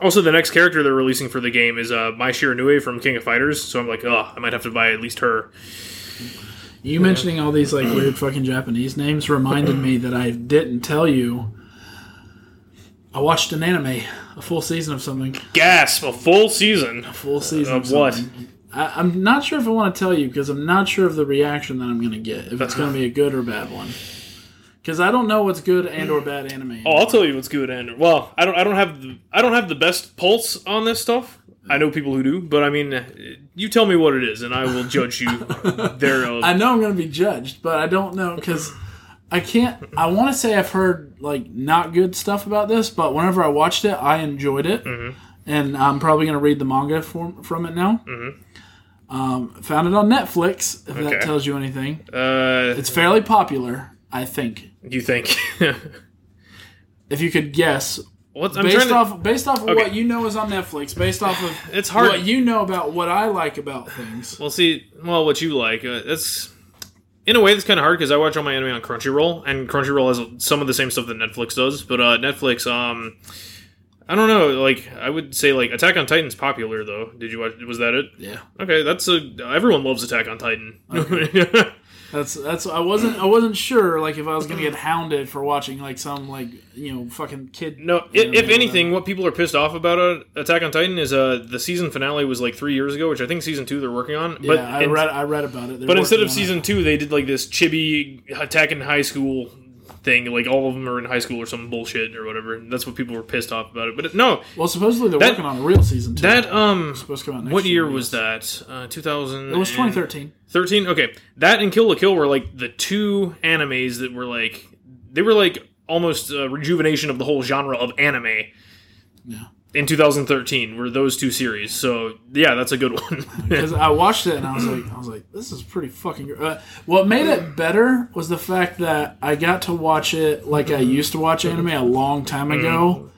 Speaker 1: Also, the next character they're releasing for the game is uh, Mai Shiranui from King of Fighters. So I'm like, oh, I might have to buy at least her.
Speaker 2: You mentioning all these like weird fucking Japanese names reminded me that I didn't tell you. I watched an anime, a full season of something.
Speaker 1: Gasp! A full season.
Speaker 2: A full season
Speaker 1: Of
Speaker 2: of,
Speaker 1: what?
Speaker 2: I, I'm not sure if I want to tell you because I'm not sure of the reaction that I'm going to get. If it's going to be a good or bad one. Because I don't know what's good and or bad anime.
Speaker 1: Oh, I'll tell you what's good and well, I don't I don't have the I don't have the best pulse on this stuff. I know people who do, but I mean, you tell me what it is, and I will judge you thereof.
Speaker 2: I know I'm going to be judged, but I don't know because I can't. I want to say I've heard like not good stuff about this, but whenever I watched it, I enjoyed it,
Speaker 1: Mm-hmm.
Speaker 2: and I'm probably going to read the manga from from it now. Um, found it on Netflix. If
Speaker 1: Mm-hmm. Okay.
Speaker 2: that tells you anything,
Speaker 1: Uh,
Speaker 2: it's fairly popular. I think.
Speaker 1: you think?
Speaker 2: If you could guess,
Speaker 1: What's I'm
Speaker 2: based
Speaker 1: trying to?
Speaker 2: off based off of
Speaker 1: Okay.
Speaker 2: what you know is on Netflix, based off of
Speaker 1: It's hard.
Speaker 2: what you know about what I like about things.
Speaker 1: Well, see, well, what you like. Uh, that's in a way that's kind of hard because I watch all my anime on Crunchyroll, and Crunchyroll has some of the same stuff that Netflix does. But uh, Netflix, um, I don't know. Like, I would say like Attack on Titan's popular though. Did you watch? Was that it?
Speaker 2: Yeah.
Speaker 1: Okay, that's a everyone loves Attack on Titan.
Speaker 2: That's that's I wasn't I wasn't sure like if I was gonna get hounded for watching like some like you know fucking kid.
Speaker 1: no, i if anything, what people are pissed off about uh, Attack on Titan is uh the season finale was like three years ago, which I think season two they're working on.
Speaker 2: Yeah,
Speaker 1: but
Speaker 2: I
Speaker 1: in-
Speaker 2: read I read about it. They're
Speaker 1: But instead of
Speaker 2: on
Speaker 1: season two, they did like this chibi attack in high school thing. Like all of them are in high school or some bullshit or whatever. That's what people were pissed off about it. But no,
Speaker 2: Well, supposedly they're
Speaker 1: That-
Speaker 2: working on a real season two.
Speaker 1: that um,
Speaker 2: supposed to come out next
Speaker 1: what year
Speaker 2: yes.
Speaker 1: was that? Uh, 2000.
Speaker 2: It was 2013.
Speaker 1: 13 okay that and kill la kill were like the two animes that were like they were like almost a rejuvenation of the whole genre of anime
Speaker 2: Yeah.
Speaker 1: In 2013 were those two series so yeah that's a good one
Speaker 2: Because I watched it and I was like, I was like, this is pretty fucking. Good. Uh, what made it better was the fact that I got to watch it like I used to watch anime a long time ago,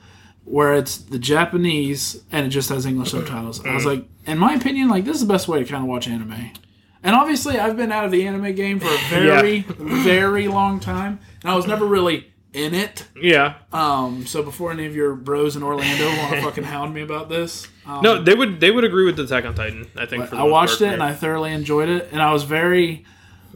Speaker 2: where it's the Japanese and it just has English subtitles. I was like, in my opinion, like this is the best way to kind of watch anime. And obviously, I've been out of the anime game for a very, very long time, and I was never really in it.
Speaker 1: yeah
Speaker 2: Um, so before any of your bros in Orlando want to fucking hound me about this, um,
Speaker 1: no they would they would agree with the Attack on Titan I think for the
Speaker 2: I watched it and. I thoroughly enjoyed it, and I was very,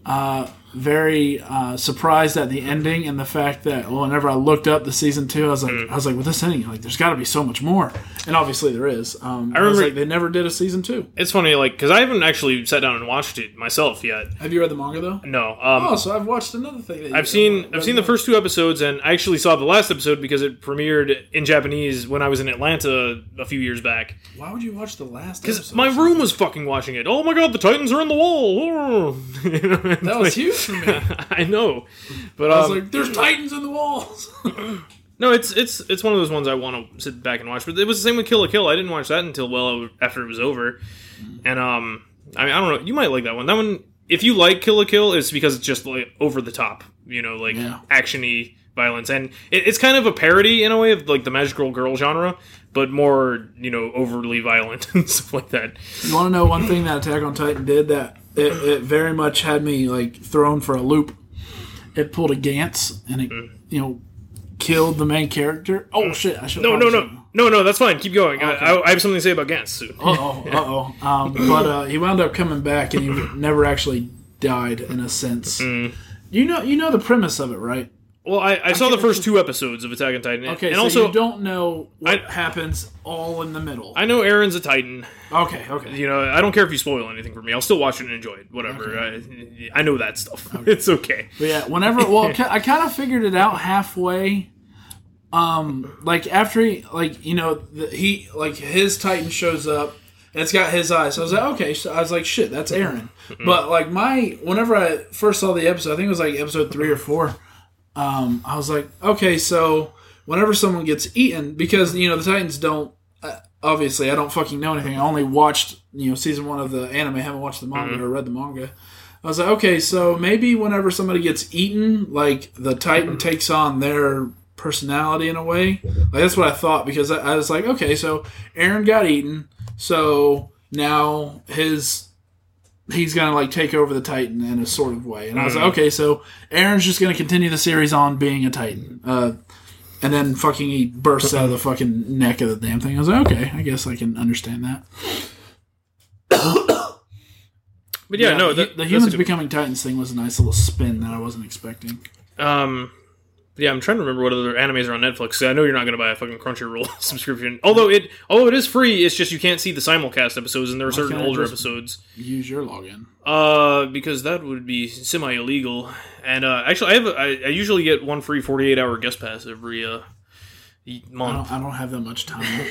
Speaker 2: uh, very uh, surprised at the ending and the fact that well, whenever I looked up the season two, I was like,
Speaker 1: Mm.
Speaker 2: I was like, with this ending, like, there's got to be so much more, and obviously there is. Um, I, was
Speaker 1: remember-
Speaker 2: like, they never did a season two.
Speaker 1: it's funny like because I haven't actually sat down and watched it myself yet
Speaker 2: Have you read the manga though?
Speaker 1: no um
Speaker 2: Oh, so I've watched another thing. That you
Speaker 1: I've seen I've seen the first two episodes, and I actually saw the last episode because it premiered in Japanese when I was in Atlanta a few years back.
Speaker 2: Why would you watch the last?
Speaker 1: Because my room was fucking watching it. Oh my god, the Titans are in the wall. That
Speaker 2: was huge me.
Speaker 1: I know, but
Speaker 2: I was
Speaker 1: um,
Speaker 2: like, "There's titans in the walls."
Speaker 1: no, it's it's it's one of those ones I want to sit back and watch. But it was the same with Kill la Kill. I didn't watch that until well after it was over, and um, I mean I don't know. You might like that one. That one, if you like Kill la Kill, it's because it's just like over the top. You know, like
Speaker 2: Yeah.
Speaker 1: actiony violence, and it, it's kind of a parody in a way of like the magical girl genre, but more you know overly violent and stuff like that.
Speaker 2: You want to know one thing that Attack on Titan did that it, it very much had me like thrown for a loop. It pulled a Gantz and it you know killed the main character. Oh shit! I should
Speaker 1: No, no, no, no, no. That's fine. Keep going. I, I, I have something to say about Gantz soon.
Speaker 2: Uh oh, uh oh. Um, but uh, he wound up coming back and he never actually died in a sense.
Speaker 1: Mm.
Speaker 2: You know, you know the premise of it, right?
Speaker 1: Well, I, I saw the first two episodes of Attack on Titan,
Speaker 2: Okay,
Speaker 1: and
Speaker 2: so
Speaker 1: also
Speaker 2: you don't know what
Speaker 1: I-
Speaker 2: happens all in the middle.
Speaker 1: I know Eren's a Titan.
Speaker 2: okay, okay.
Speaker 1: You know, I don't care if you spoil anything for me. I'll still watch it and enjoy it. Whatever. I, I know that stuff. it's okay.
Speaker 2: But yeah, whenever well, I kind of figured it out halfway. Um, like after he, like you know, the, he like his Titan shows up and it's got his eyes. So I was like, okay. So I was like, shit, that's Eren. but like my, whenever I first saw the episode, I think it was like episode three or four. Um, I was like, okay, so whenever someone gets eaten, because you know the Titans don't. Uh, obviously, I don't fucking know anything. I only watched you know season one of the anime. I haven't watched the manga or read the manga. I was like, okay, so maybe whenever somebody gets eaten, like the Titan takes on their personality in a way. Like that's what I thought because I, I was like, okay, so Eren got eaten, so now his he's gonna like take over the Titan in a sort of way. And I was like, okay, so Eren's just gonna continue the series on being a Titan. Uh, and then fucking he bursts out of the fucking neck of the damn thing. I was like, okay, I guess I can understand that.
Speaker 1: But yeah, no,
Speaker 2: the,
Speaker 1: that,
Speaker 2: the
Speaker 1: that's
Speaker 2: humans
Speaker 1: good-
Speaker 2: becoming Titans thing was a nice little spin that I wasn't expecting.
Speaker 1: Um, yeah, I'm trying to remember what other animes are on Netflix. I know you're not going to buy a fucking Crunchyroll subscription. Although it, although it is free, it's just you can't see the simulcast episodes, and there are certain
Speaker 2: can't I
Speaker 1: older
Speaker 2: just-
Speaker 1: episodes.
Speaker 2: Use your login.
Speaker 1: Uh, because that would be semi illegal. And uh, actually, I have a, I, I usually get one free 48 hour guest pass every uh e-
Speaker 2: I
Speaker 1: month.
Speaker 2: don't, I don't have that much time.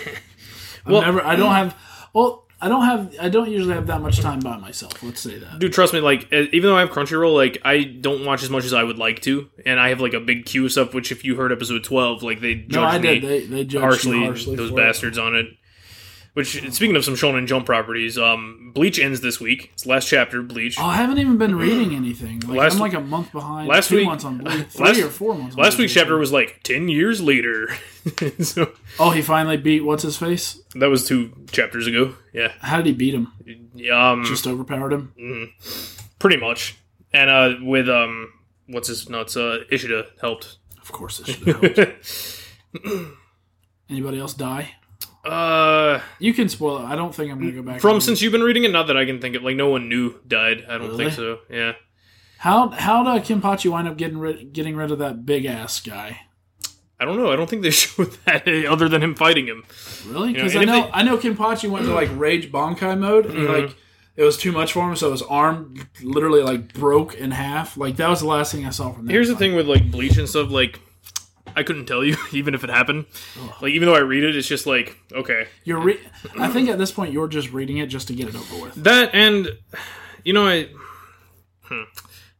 Speaker 1: Well-
Speaker 2: never. I don't have. Well, I don't have. I don't usually have that much time by myself. Let's say that.
Speaker 1: Dude, trust me. Like, even though I have Crunchyroll, like I don't watch as much as I would like to, and I have like a big queue of stuff. Which, if you heard episode 12, like they judged
Speaker 2: No, I
Speaker 1: me
Speaker 2: did. They they judged
Speaker 1: harshly,
Speaker 2: me harshly
Speaker 1: those
Speaker 2: for it.
Speaker 1: bastards on it. Which, speaking of some Shonen Jump properties, um, Bleach ends this week. It's the last chapter, Bleach.
Speaker 2: Oh, I haven't even been reading anything. Like,
Speaker 1: Last-
Speaker 2: I'm like a month behind.
Speaker 1: last week-
Speaker 2: months on Bleach. Three
Speaker 1: last-
Speaker 2: or four months.
Speaker 1: Last week's chapter was like ten years later, so
Speaker 2: Oh, he finally beat what's his face.
Speaker 1: that was two chapters ago. Yeah,
Speaker 2: How did he beat him?
Speaker 1: um,
Speaker 2: Just overpowered him.
Speaker 1: pretty much. And uh, with um, what's his nuts? Uh, Ishida helped.
Speaker 2: Of course, have helped. Anybody else die?
Speaker 1: Uh,
Speaker 2: You can spoil it. I don't think I'm gonna go back.
Speaker 1: from since you've been reading it, not that I can think of. Like, no one new died. I don't
Speaker 2: Really?
Speaker 1: think so. Yeah.
Speaker 2: how how did Kenpachi wind up getting rid getting rid of that big ass guy?
Speaker 1: I don't know. I don't think they showed that other than him fighting him.
Speaker 2: Really?
Speaker 1: know,
Speaker 2: Because
Speaker 1: and
Speaker 2: I know
Speaker 1: they-
Speaker 2: I know Kenpachi went to like Rage Bankai mode, and
Speaker 1: Mhm.
Speaker 2: like it was too much for him, so his arm literally like broke in half. Like that was the last thing I saw from that.
Speaker 1: Here's the thing with like Bleach and stuff. Like, I couldn't tell you even if it happened. Like, even though I read it, it's just like okay,
Speaker 2: You're re- I think at this point you're just reading it just to get it over with.
Speaker 1: that and you know I. Hmm,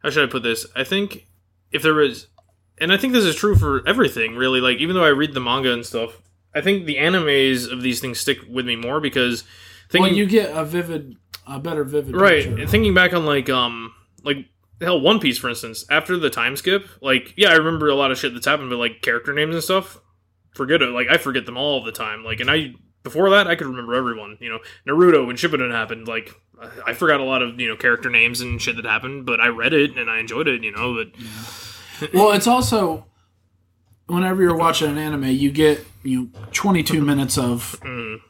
Speaker 1: how should I put this? I think if there was, and I think this is true for everything really. Like, even though I read the manga and stuff, I think the animes of these things stick with me more because thinking
Speaker 2: Well, you get a vivid, a better vivid.
Speaker 1: right
Speaker 2: picture.
Speaker 1: thinking back on like um like hell one piece for instance after the time skip like yeah i remember a lot of shit that's happened but like character names and stuff forget it. Like i forget them all the time. Like and i before that i could remember everyone you know. Naruto when shippuden happened like i forgot a lot of you know character names and shit that happened but i read it and i enjoyed it you know but
Speaker 2: Well, it's also whenever you're watching an anime, you get you know, 22 minutes of mm.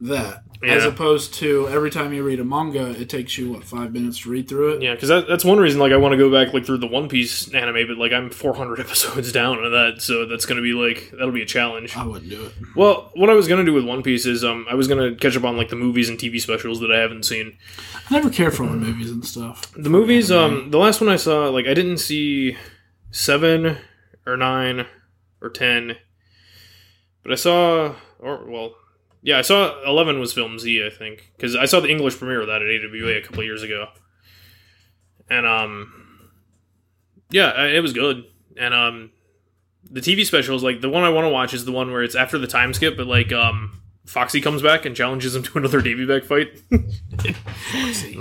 Speaker 2: That, as opposed to every time you read a manga, it takes you what five minutes to read through it.
Speaker 1: yeah because that, that's one reason like i want to go back like through the one piece anime but like i'm 400 episodes down on that so that's gonna be like that'll be a challenge
Speaker 2: I wouldn't do it.
Speaker 1: Well, what I was gonna do with One Piece is um I was gonna catch up on like the movies and TV specials that I haven't seen.
Speaker 2: I never care for the movies and stuff.
Speaker 1: The movies, um, the last one I saw, like I didn't see seven or nine or ten, but I saw, or well, yeah, I saw eleven was film Z, I think, because I saw the English premiere of that at AWA a couple years ago, and um, yeah, it was good, and um, the TV specials, like the one I want to watch is the one where it's after the time skip, but like um. Foxy comes back and challenges him to another Davy back fight.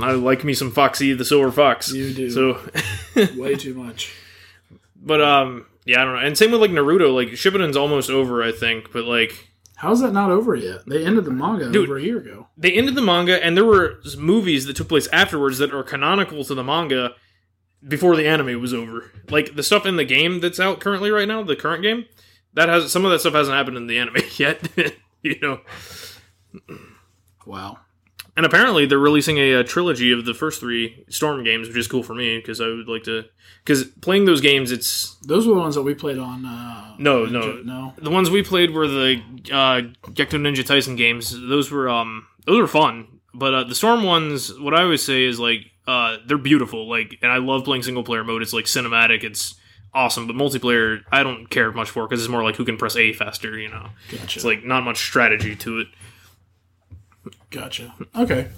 Speaker 1: I like me some Foxy the Silver Fox.
Speaker 2: You do.
Speaker 1: So,
Speaker 2: Way too much.
Speaker 1: but um, yeah, I don't know. And same with like Naruto. Like Shippuden's almost over, I think. But like
Speaker 2: How's that not over yet? They ended the manga
Speaker 1: Dude.
Speaker 2: over a year ago.
Speaker 1: they ended the manga, and there were movies that took place afterwards that are canonical to the manga before the anime was over. Like the stuff in the game that's out currently right now, the current game, that has some of that stuff hasn't happened in the anime yet. you know.
Speaker 2: Wow.
Speaker 1: And apparently they're releasing a, uh trilogy of the first three Storm games, which is cool for me because I would like to. Because playing those games, it's
Speaker 2: Those were the ones that we played on. Uh,
Speaker 1: No,
Speaker 2: Ninja-
Speaker 1: no.
Speaker 2: no.
Speaker 1: The ones we played were the uh, Gekitou Ninja Taisen games. Those were um those were fun. But uh, the Storm ones, what I always say is like uh, they're beautiful. Like, and I love playing single player mode. It's like cinematic. It's awesome. But multiplayer, I don't care much for because it's more like who can press A faster. You know,
Speaker 2: Gotcha.
Speaker 1: it's like not much strategy to it.
Speaker 2: Gotcha. Okay.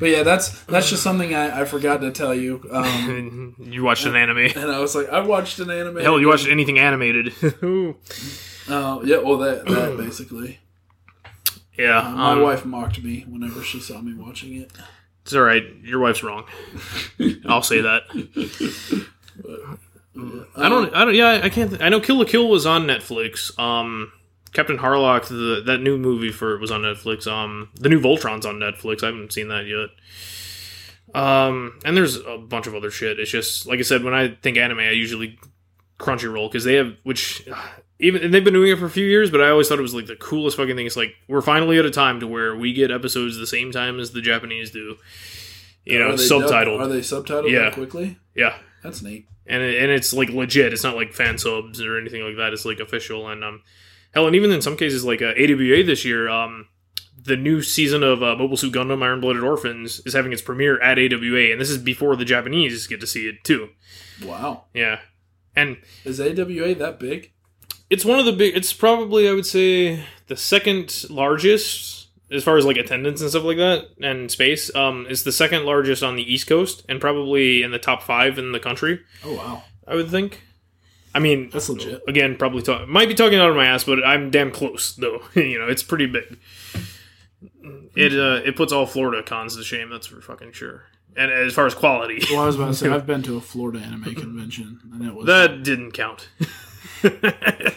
Speaker 2: But yeah, that's that's just something I, I forgot to tell you. Um,
Speaker 1: you watched an anime.
Speaker 2: and I was like, I watched an anime.
Speaker 1: Hell, you watched anything animated?
Speaker 2: Oh yeah, well that that basically.
Speaker 1: yeah,
Speaker 2: My
Speaker 1: um,
Speaker 2: wife mocked me whenever she saw me watching it.
Speaker 1: It's all right. Your wife's wrong. I'll say that. I don't. I don't. Yeah, I can't. I know Kill la Kill was on Netflix. Um, Captain Harlock, the that new movie for it was on Netflix. Um, the new Voltron's on Netflix. I haven't seen that yet. Um, and there's a bunch of other shit. It's just like I said. When I think anime, I usually Crunchyroll because they have which even and they've been doing it for a few years. But I always thought it was like the coolest fucking thing. It's like we're finally at a time to where we get episodes the same time as the Japanese do. You know,
Speaker 2: Are
Speaker 1: subtitled.
Speaker 2: are they subtitled
Speaker 1: Yeah.
Speaker 2: that quickly?
Speaker 1: yeah,
Speaker 2: That's neat.
Speaker 1: and it, and it's like legit. It's not like fan subs or anything like that. It's like official and um, hell, and even in some cases like uh, AWA this year, um, the new season of uh, Mobile Suit Gundam Iron Blooded Orphans is having its premiere at AWA, and this is before the Japanese get to see it too.
Speaker 2: Wow.
Speaker 1: Yeah, and
Speaker 2: Is AWA that big?
Speaker 1: it's one of the big. It's probably I would say the second largest as far as like attendance and stuff like that and space. Um, it's the second largest on the East Coast and probably in the top five in the country.
Speaker 2: Oh wow,
Speaker 1: I would think. I mean,
Speaker 2: that's legit.
Speaker 1: again, probably talk, might be talking out of my ass, but I'm damn close though. you know, it's pretty big. It uh, it puts all Florida cons to shame. That's for fucking sure. And as far as quality,
Speaker 2: Well, I was about to say I've been to a Florida anime convention and it was
Speaker 1: that didn't count.
Speaker 2: it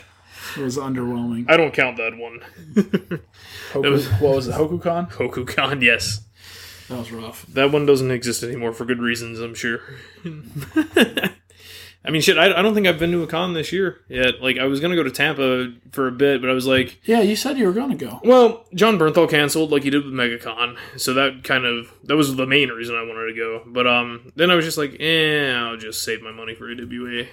Speaker 2: was underwhelming.
Speaker 1: I don't count that one.
Speaker 2: Hoku,
Speaker 1: was-
Speaker 2: what was it? HokuCon?
Speaker 1: Hokucon, yes.
Speaker 2: That was rough.
Speaker 1: That one doesn't exist anymore for good reasons, I'm sure. I mean, shit, I, I don't think I've been to a con this year yet. Like, I was going to go to Tampa for a bit, but I was like,
Speaker 2: Yeah, you said you were going to go.
Speaker 1: well, Jon Bernthal canceled like he did with MegaCon. So that kind of, that was the main reason I wanted to go. But um, then I was just like, eh, I'll just save my money for AWA.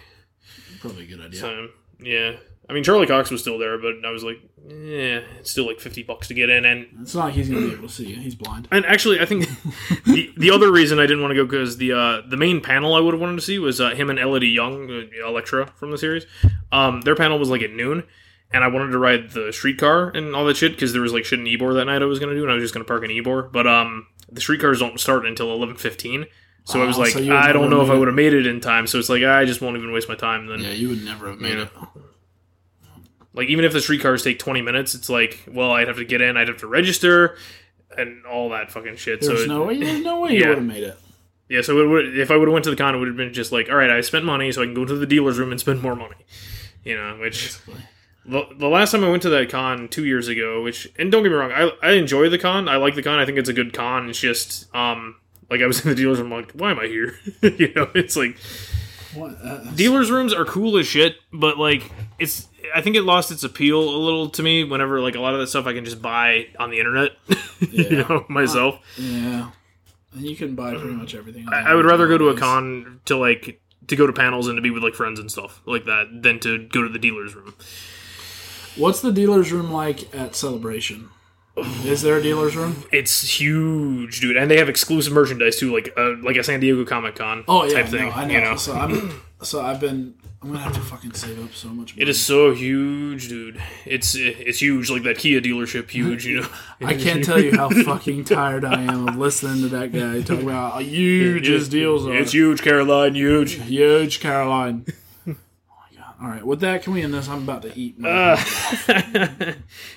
Speaker 2: Probably a good idea.
Speaker 1: So, yeah. I mean, Charlie Cox was still there, but I was like, yeah, it's still like fifty bucks to get in, and
Speaker 2: It's not like he's gonna be able to see you. He's blind.
Speaker 1: and actually, I think the the other reason I didn't want to go because the uh, the main panel I would have wanted to see was uh, him and Elodie Yung, uh, Elektra from the series. Um, their panel was like at noon, and I wanted to ride the streetcar and all that shit because there was like shit in Ybor that night I was gonna do, and I was just gonna park in Ybor. But um, the streetcars don't start until eleven fifteen. So I was
Speaker 2: Oh,
Speaker 1: like,
Speaker 2: so
Speaker 1: I don't know if I would have made it in time. So it's like I just won't even waste my time then.
Speaker 2: Yeah, you would never have made
Speaker 1: Yeah.
Speaker 2: it.
Speaker 1: Like even if the streetcars take twenty minutes, it's like, well, I'd have to get in, I'd have to register, and all that fucking shit.
Speaker 2: There's
Speaker 1: so it-
Speaker 2: no way. There's no way you
Speaker 1: Yeah.
Speaker 2: would have made it.
Speaker 1: Yeah, so it would, if I would have went to the con, it would have been just like, all right, I spent money, so I can go to the dealer's room and spend more money. You know, which the, the last time I went to that con two years ago, which and don't get me wrong, I I enjoy the con. I like the con. I think it's a good con. It's just um like I was in the dealer's room, like, why am I here? you know, it's like
Speaker 2: What? Uh,
Speaker 1: dealers' rooms are cool as shit, but like it's I think it lost its appeal a little to me. Whenever like a lot of that stuff I can just buy on the internet, you know, myself.
Speaker 2: yeah. And you can buy pretty much everything. on
Speaker 1: I, I would rather go to a con to like to go to panels and to be with like friends and stuff like that than to go to the dealer's room.
Speaker 2: What's the dealer's room like at Celebration? Is there a dealer's room?
Speaker 1: It's huge, dude, and they have exclusive merchandise too, like uh, like a San Diego Comic Con
Speaker 2: Oh yeah,
Speaker 1: type thing.
Speaker 2: no, I know.
Speaker 1: You know,
Speaker 2: So I'm so I've been. I'm gonna have to fucking save up so much. Money.
Speaker 1: it is so huge, dude. It's it's huge, like that Kia dealership, huge. You know,
Speaker 2: I can't tell you how fucking tired I am of listening to that guy talk about how huge his deals are.
Speaker 1: It's huge, Caroline, huge.
Speaker 2: Huge Caroline. All right, with that, can we end this? I'm about to eat.
Speaker 1: Uh,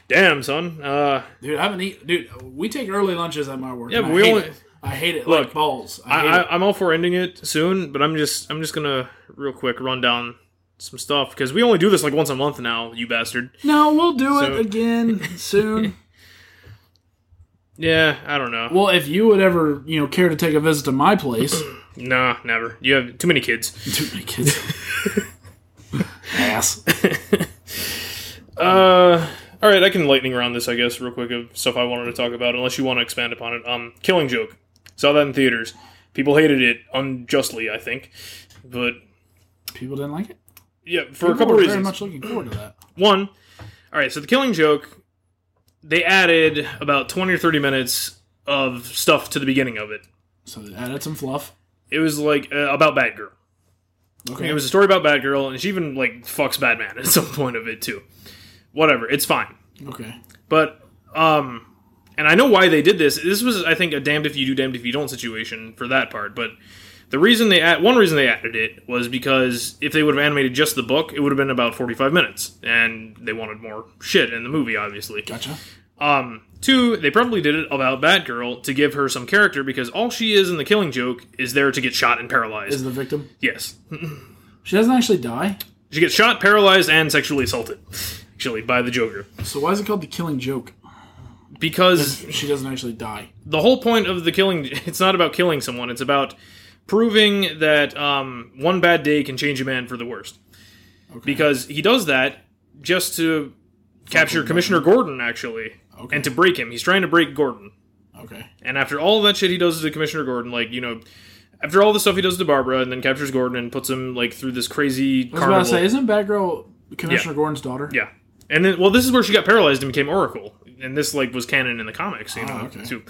Speaker 1: damn, son. Uh,
Speaker 2: dude, I haven't eaten. Dude, we take early lunches at my work.
Speaker 1: Yeah, but
Speaker 2: I
Speaker 1: we only-
Speaker 2: it. I hate it
Speaker 1: Look,
Speaker 2: like balls. I
Speaker 1: I,
Speaker 2: hate
Speaker 1: I,
Speaker 2: it.
Speaker 1: I'm all for ending it soon, but I'm just I'm just gonna real quick run down some stuff because we only do this like once a month now. You bastard.
Speaker 2: No, we'll do
Speaker 1: So-
Speaker 2: it again soon.
Speaker 1: Yeah, I don't know.
Speaker 2: well, if you would ever, you know, care to take a visit to my place,
Speaker 1: Nah, never. You have too many kids.
Speaker 2: too many kids. Ass.
Speaker 1: Uh, all right, I can lightning round this, I guess, real quick of stuff I wanted to talk about, unless you want to expand upon it. Um, Killing Joke. Saw that in theaters. People hated it unjustly, I think, but
Speaker 2: People didn't like it.
Speaker 1: yeah, for a couple
Speaker 2: were
Speaker 1: reasons.
Speaker 2: Very much looking forward to that.
Speaker 1: One, all right, so the Killing Joke, they added about twenty or thirty minutes of stuff to the beginning of it.
Speaker 2: So they added some fluff.
Speaker 1: It was like uh, about Batgirl.
Speaker 2: Okay.
Speaker 1: It was a story about Batgirl, and she even like fucks Batman at some point of it too. Whatever, it's fine.
Speaker 2: okay.
Speaker 1: But um and I know why they did this. This was I think a damned if you do damned if you don't situation for that part, but the reason they add, one reason they added it was because if they would have animated just the book, it would have been about 45 minutes and they wanted more shit in the movie obviously.
Speaker 2: Gotcha.
Speaker 1: Um two, they probably did it about Batgirl to give her some character because all she is in the killing joke is there to get shot and paralyzed.
Speaker 2: Is the victim?
Speaker 1: yes.
Speaker 2: She doesn't actually die.
Speaker 1: She gets shot, paralyzed and sexually assaulted actually by the Joker.
Speaker 2: So why is it called the killing joke?
Speaker 1: Because
Speaker 2: She doesn't actually die.
Speaker 1: the whole point of the killing it's not about killing someone it's about proving that um, one bad day can change a man for the worst because he does that just to capture commissioner gordon actually
Speaker 2: Okay.
Speaker 1: and to break him he's trying to break gordon
Speaker 2: Okay.
Speaker 1: and after all that shit he does to commissioner gordon like you know after all the stuff he does to barbara and then captures gordon and puts him like through this crazy
Speaker 2: I was about to say, isn't Batgirl Commissioner Gordon's daughter?
Speaker 1: yeah. And then, well, this is where she got paralyzed and became Oracle, and this like was canon in the comics, you know,
Speaker 2: Oh, okay.
Speaker 1: too.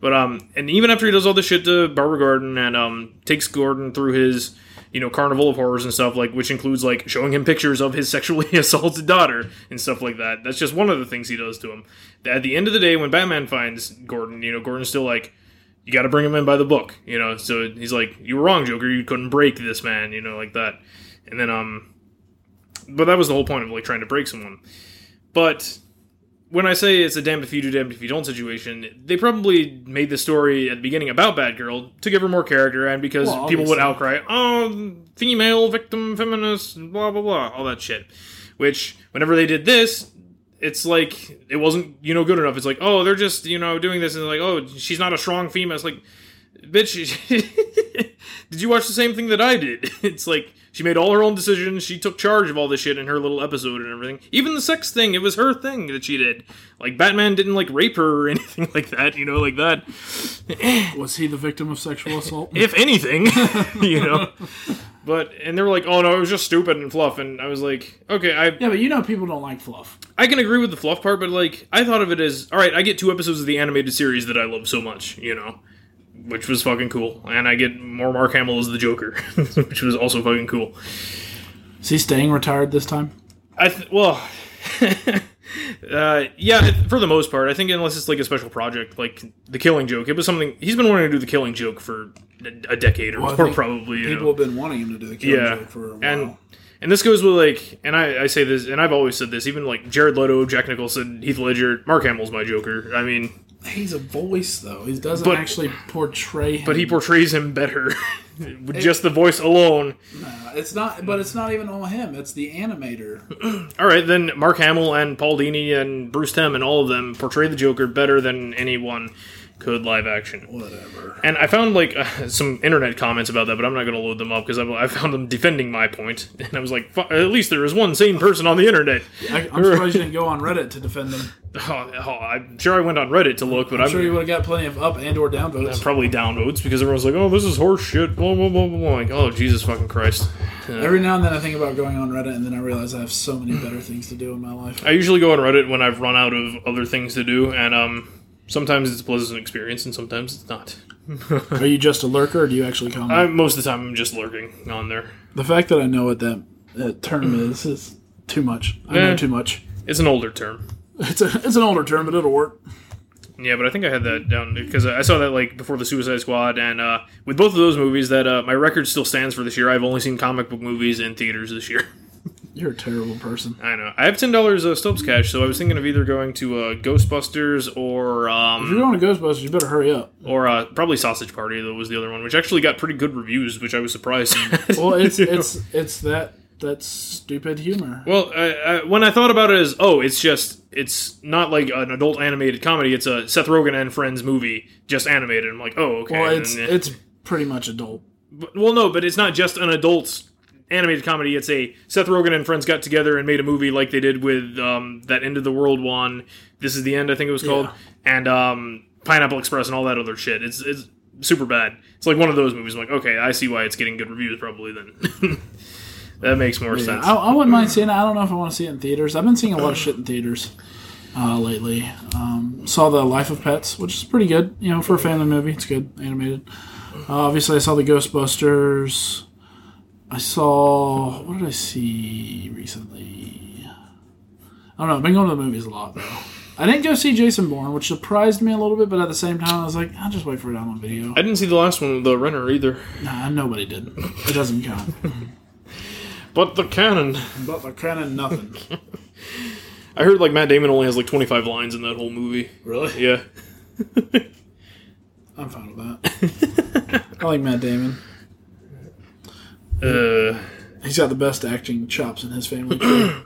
Speaker 1: But um, and even after he does all this shit to Barbara Gordon and um takes Gordon through his you know carnival of horrors and stuff like, which includes like showing him pictures of his sexually assaulted daughter and stuff like that. That's just one of the things he does to him. At the end of the day, when Batman finds Gordon, you know, Gordon's still like. You got to bring him in by the book, you know. So he's like, "You were wrong, Joker. You couldn't break this man," you know, like that. And then, um, but that was the whole point of like trying to break someone. But when I say it's a damned if you do, damned if you don't situation, they probably made the story at the beginning about Batgirl to give her more character and because
Speaker 2: Well,
Speaker 1: people would outcry, oh, female, victim, feminist, blah, blah, blah, all that shit. Which, whenever they did this, it's like, it wasn't, you know, good enough. It's like, oh, they're just, you know, doing this and like, oh, she's not a strong female. It's like, bitch, did you watch the same thing that I did? It's like she made all her own decisions. She took charge of all this shit in her little episode and everything. Even the sex thing, it was her thing that she did. Like Batman didn't like rape her or anything like that, you know, like that.
Speaker 2: Was he the victim of sexual assault?
Speaker 1: If anything, you know. But and they were like, "Oh no, it was just stupid and fluff." And I was like, "Okay, I
Speaker 2: Yeah, but you know people don't like fluff.
Speaker 1: I can agree with the fluff part, but like I thought of it as all right. I get two episodes of the animated series that I love so much, you know, which was fucking cool, and I get more Mark Hamill as the Joker, which was also fucking cool.
Speaker 2: Is he staying retired this time?
Speaker 1: I th- well, uh, yeah, for the most part, I think unless it's like a special project, like the Killing Joke, it was something he's been wanting to do the Killing Joke for a, decade or
Speaker 2: Well, I
Speaker 1: more,
Speaker 2: think
Speaker 1: probably.
Speaker 2: People
Speaker 1: know?
Speaker 2: have been wanting him to do the killing
Speaker 1: Yeah,
Speaker 2: joke for a while.
Speaker 1: and and this goes with like, and I, I say this, and I've always said this, even like Jared Leto, Jack Nicholson, Heath Ledger, Mark Hamill's my Joker. I mean,
Speaker 2: he's a voice though. He doesn't
Speaker 1: But-
Speaker 2: actually portray him.
Speaker 1: but he portrays him better with just the voice alone.
Speaker 2: Uh, it's not. But it's not even all him. It's the animator.
Speaker 1: All right, then Mark Hamill and Paul Dini and Bruce Timm and all of them portray the Joker better than anyone could live action.
Speaker 2: Whatever.
Speaker 1: And I found like uh, some internet comments about that, but I'm not going to load them up because I, I found them defending my point, and I was like, "Fu- at least there is one sane person on the internet.
Speaker 2: I, I'm surprised you didn't go on Reddit to defend them.
Speaker 1: Oh, oh, I'm sure I went on Reddit to look, but I'm,
Speaker 2: I'm sure you would have got plenty of up and or down votes.
Speaker 1: probably downvotes because everyone's like, "Oh, this is horse shit." Blah blah blah blah. blah. Like, oh Jesus fucking Christ!
Speaker 2: Every now and then I think about going on Reddit, and then I realize I have so many better things to do in my life.
Speaker 1: I usually go on Reddit when I've run out of other things to do, and um, sometimes it's a pleasant experience, and sometimes it's not.
Speaker 2: Are you just a lurker, or do you actually comment?
Speaker 1: I, most of the time, I'm just lurking on there.
Speaker 2: the fact that I know what that, that term is is too much. I
Speaker 1: Yeah.
Speaker 2: know too much.
Speaker 1: It's an older term.
Speaker 2: It's a it's an older term, but it'll work.
Speaker 1: Yeah, but I think I had that down because I saw that like before the Suicide Squad, and uh, with both of those movies, that uh, my record still stands for this year. I've only seen comic book movies in theaters this year.
Speaker 2: You're a terrible person.
Speaker 1: I know. I have ten dollars uh, Stubs cash, so I was thinking of either going to uh, Ghostbusters or
Speaker 2: If you're
Speaker 1: um,
Speaker 2: going to Ghostbusters, you better hurry up.
Speaker 1: or uh, probably Sausage Party. though was the other one, which actually got pretty good reviews, which I was surprised.
Speaker 2: Well, it's it's it's that that stupid humor.
Speaker 1: Well, I, I, when I thought about it as, oh, it's just, it's not like an adult animated comedy. It's a Seth Rogen and Friends movie, just animated. I'm like, oh, okay.
Speaker 2: Well, it's
Speaker 1: then-
Speaker 2: it's pretty much adult.
Speaker 1: But- well, no, but it's not just an adult animated comedy. It's a Seth Rogen and friends got together and made a movie like they did with um, that End of the World one. This is the end, I think it was called,
Speaker 2: Yeah.
Speaker 1: and um, Pineapple Express and all that other shit. It's it's super bad. It's like one of those movies. I'm like, okay, I see why it's getting good reviews. Probably then. that makes more
Speaker 2: Yeah,
Speaker 1: sense.
Speaker 2: I, I wouldn't mind seeing it. I don't know if I want to see it in theaters. I've been seeing a lot of shit in theaters uh, lately. Um, saw the Life of Pets, which is pretty good. You know, for a family movie, it's good animated. Uh, obviously, I saw the Ghostbusters. I saw what did I see recently? I don't know. I've been going to the movies a lot though. I didn't go see Jason Bourne, which surprised me a little bit, but at the same time, I was like, I'll just wait for it on video.
Speaker 1: I didn't see the last one, The Renner, either.
Speaker 2: Nah, nobody did. It doesn't count.
Speaker 1: But the canon.
Speaker 2: But the canon, nothing.
Speaker 1: I heard like Matt Damon only has like 25 lines in that whole movie.
Speaker 2: Really?
Speaker 1: Yeah.
Speaker 2: I'm fine with that. I like Matt Damon.
Speaker 1: Uh,
Speaker 2: He's got the best acting chops in his family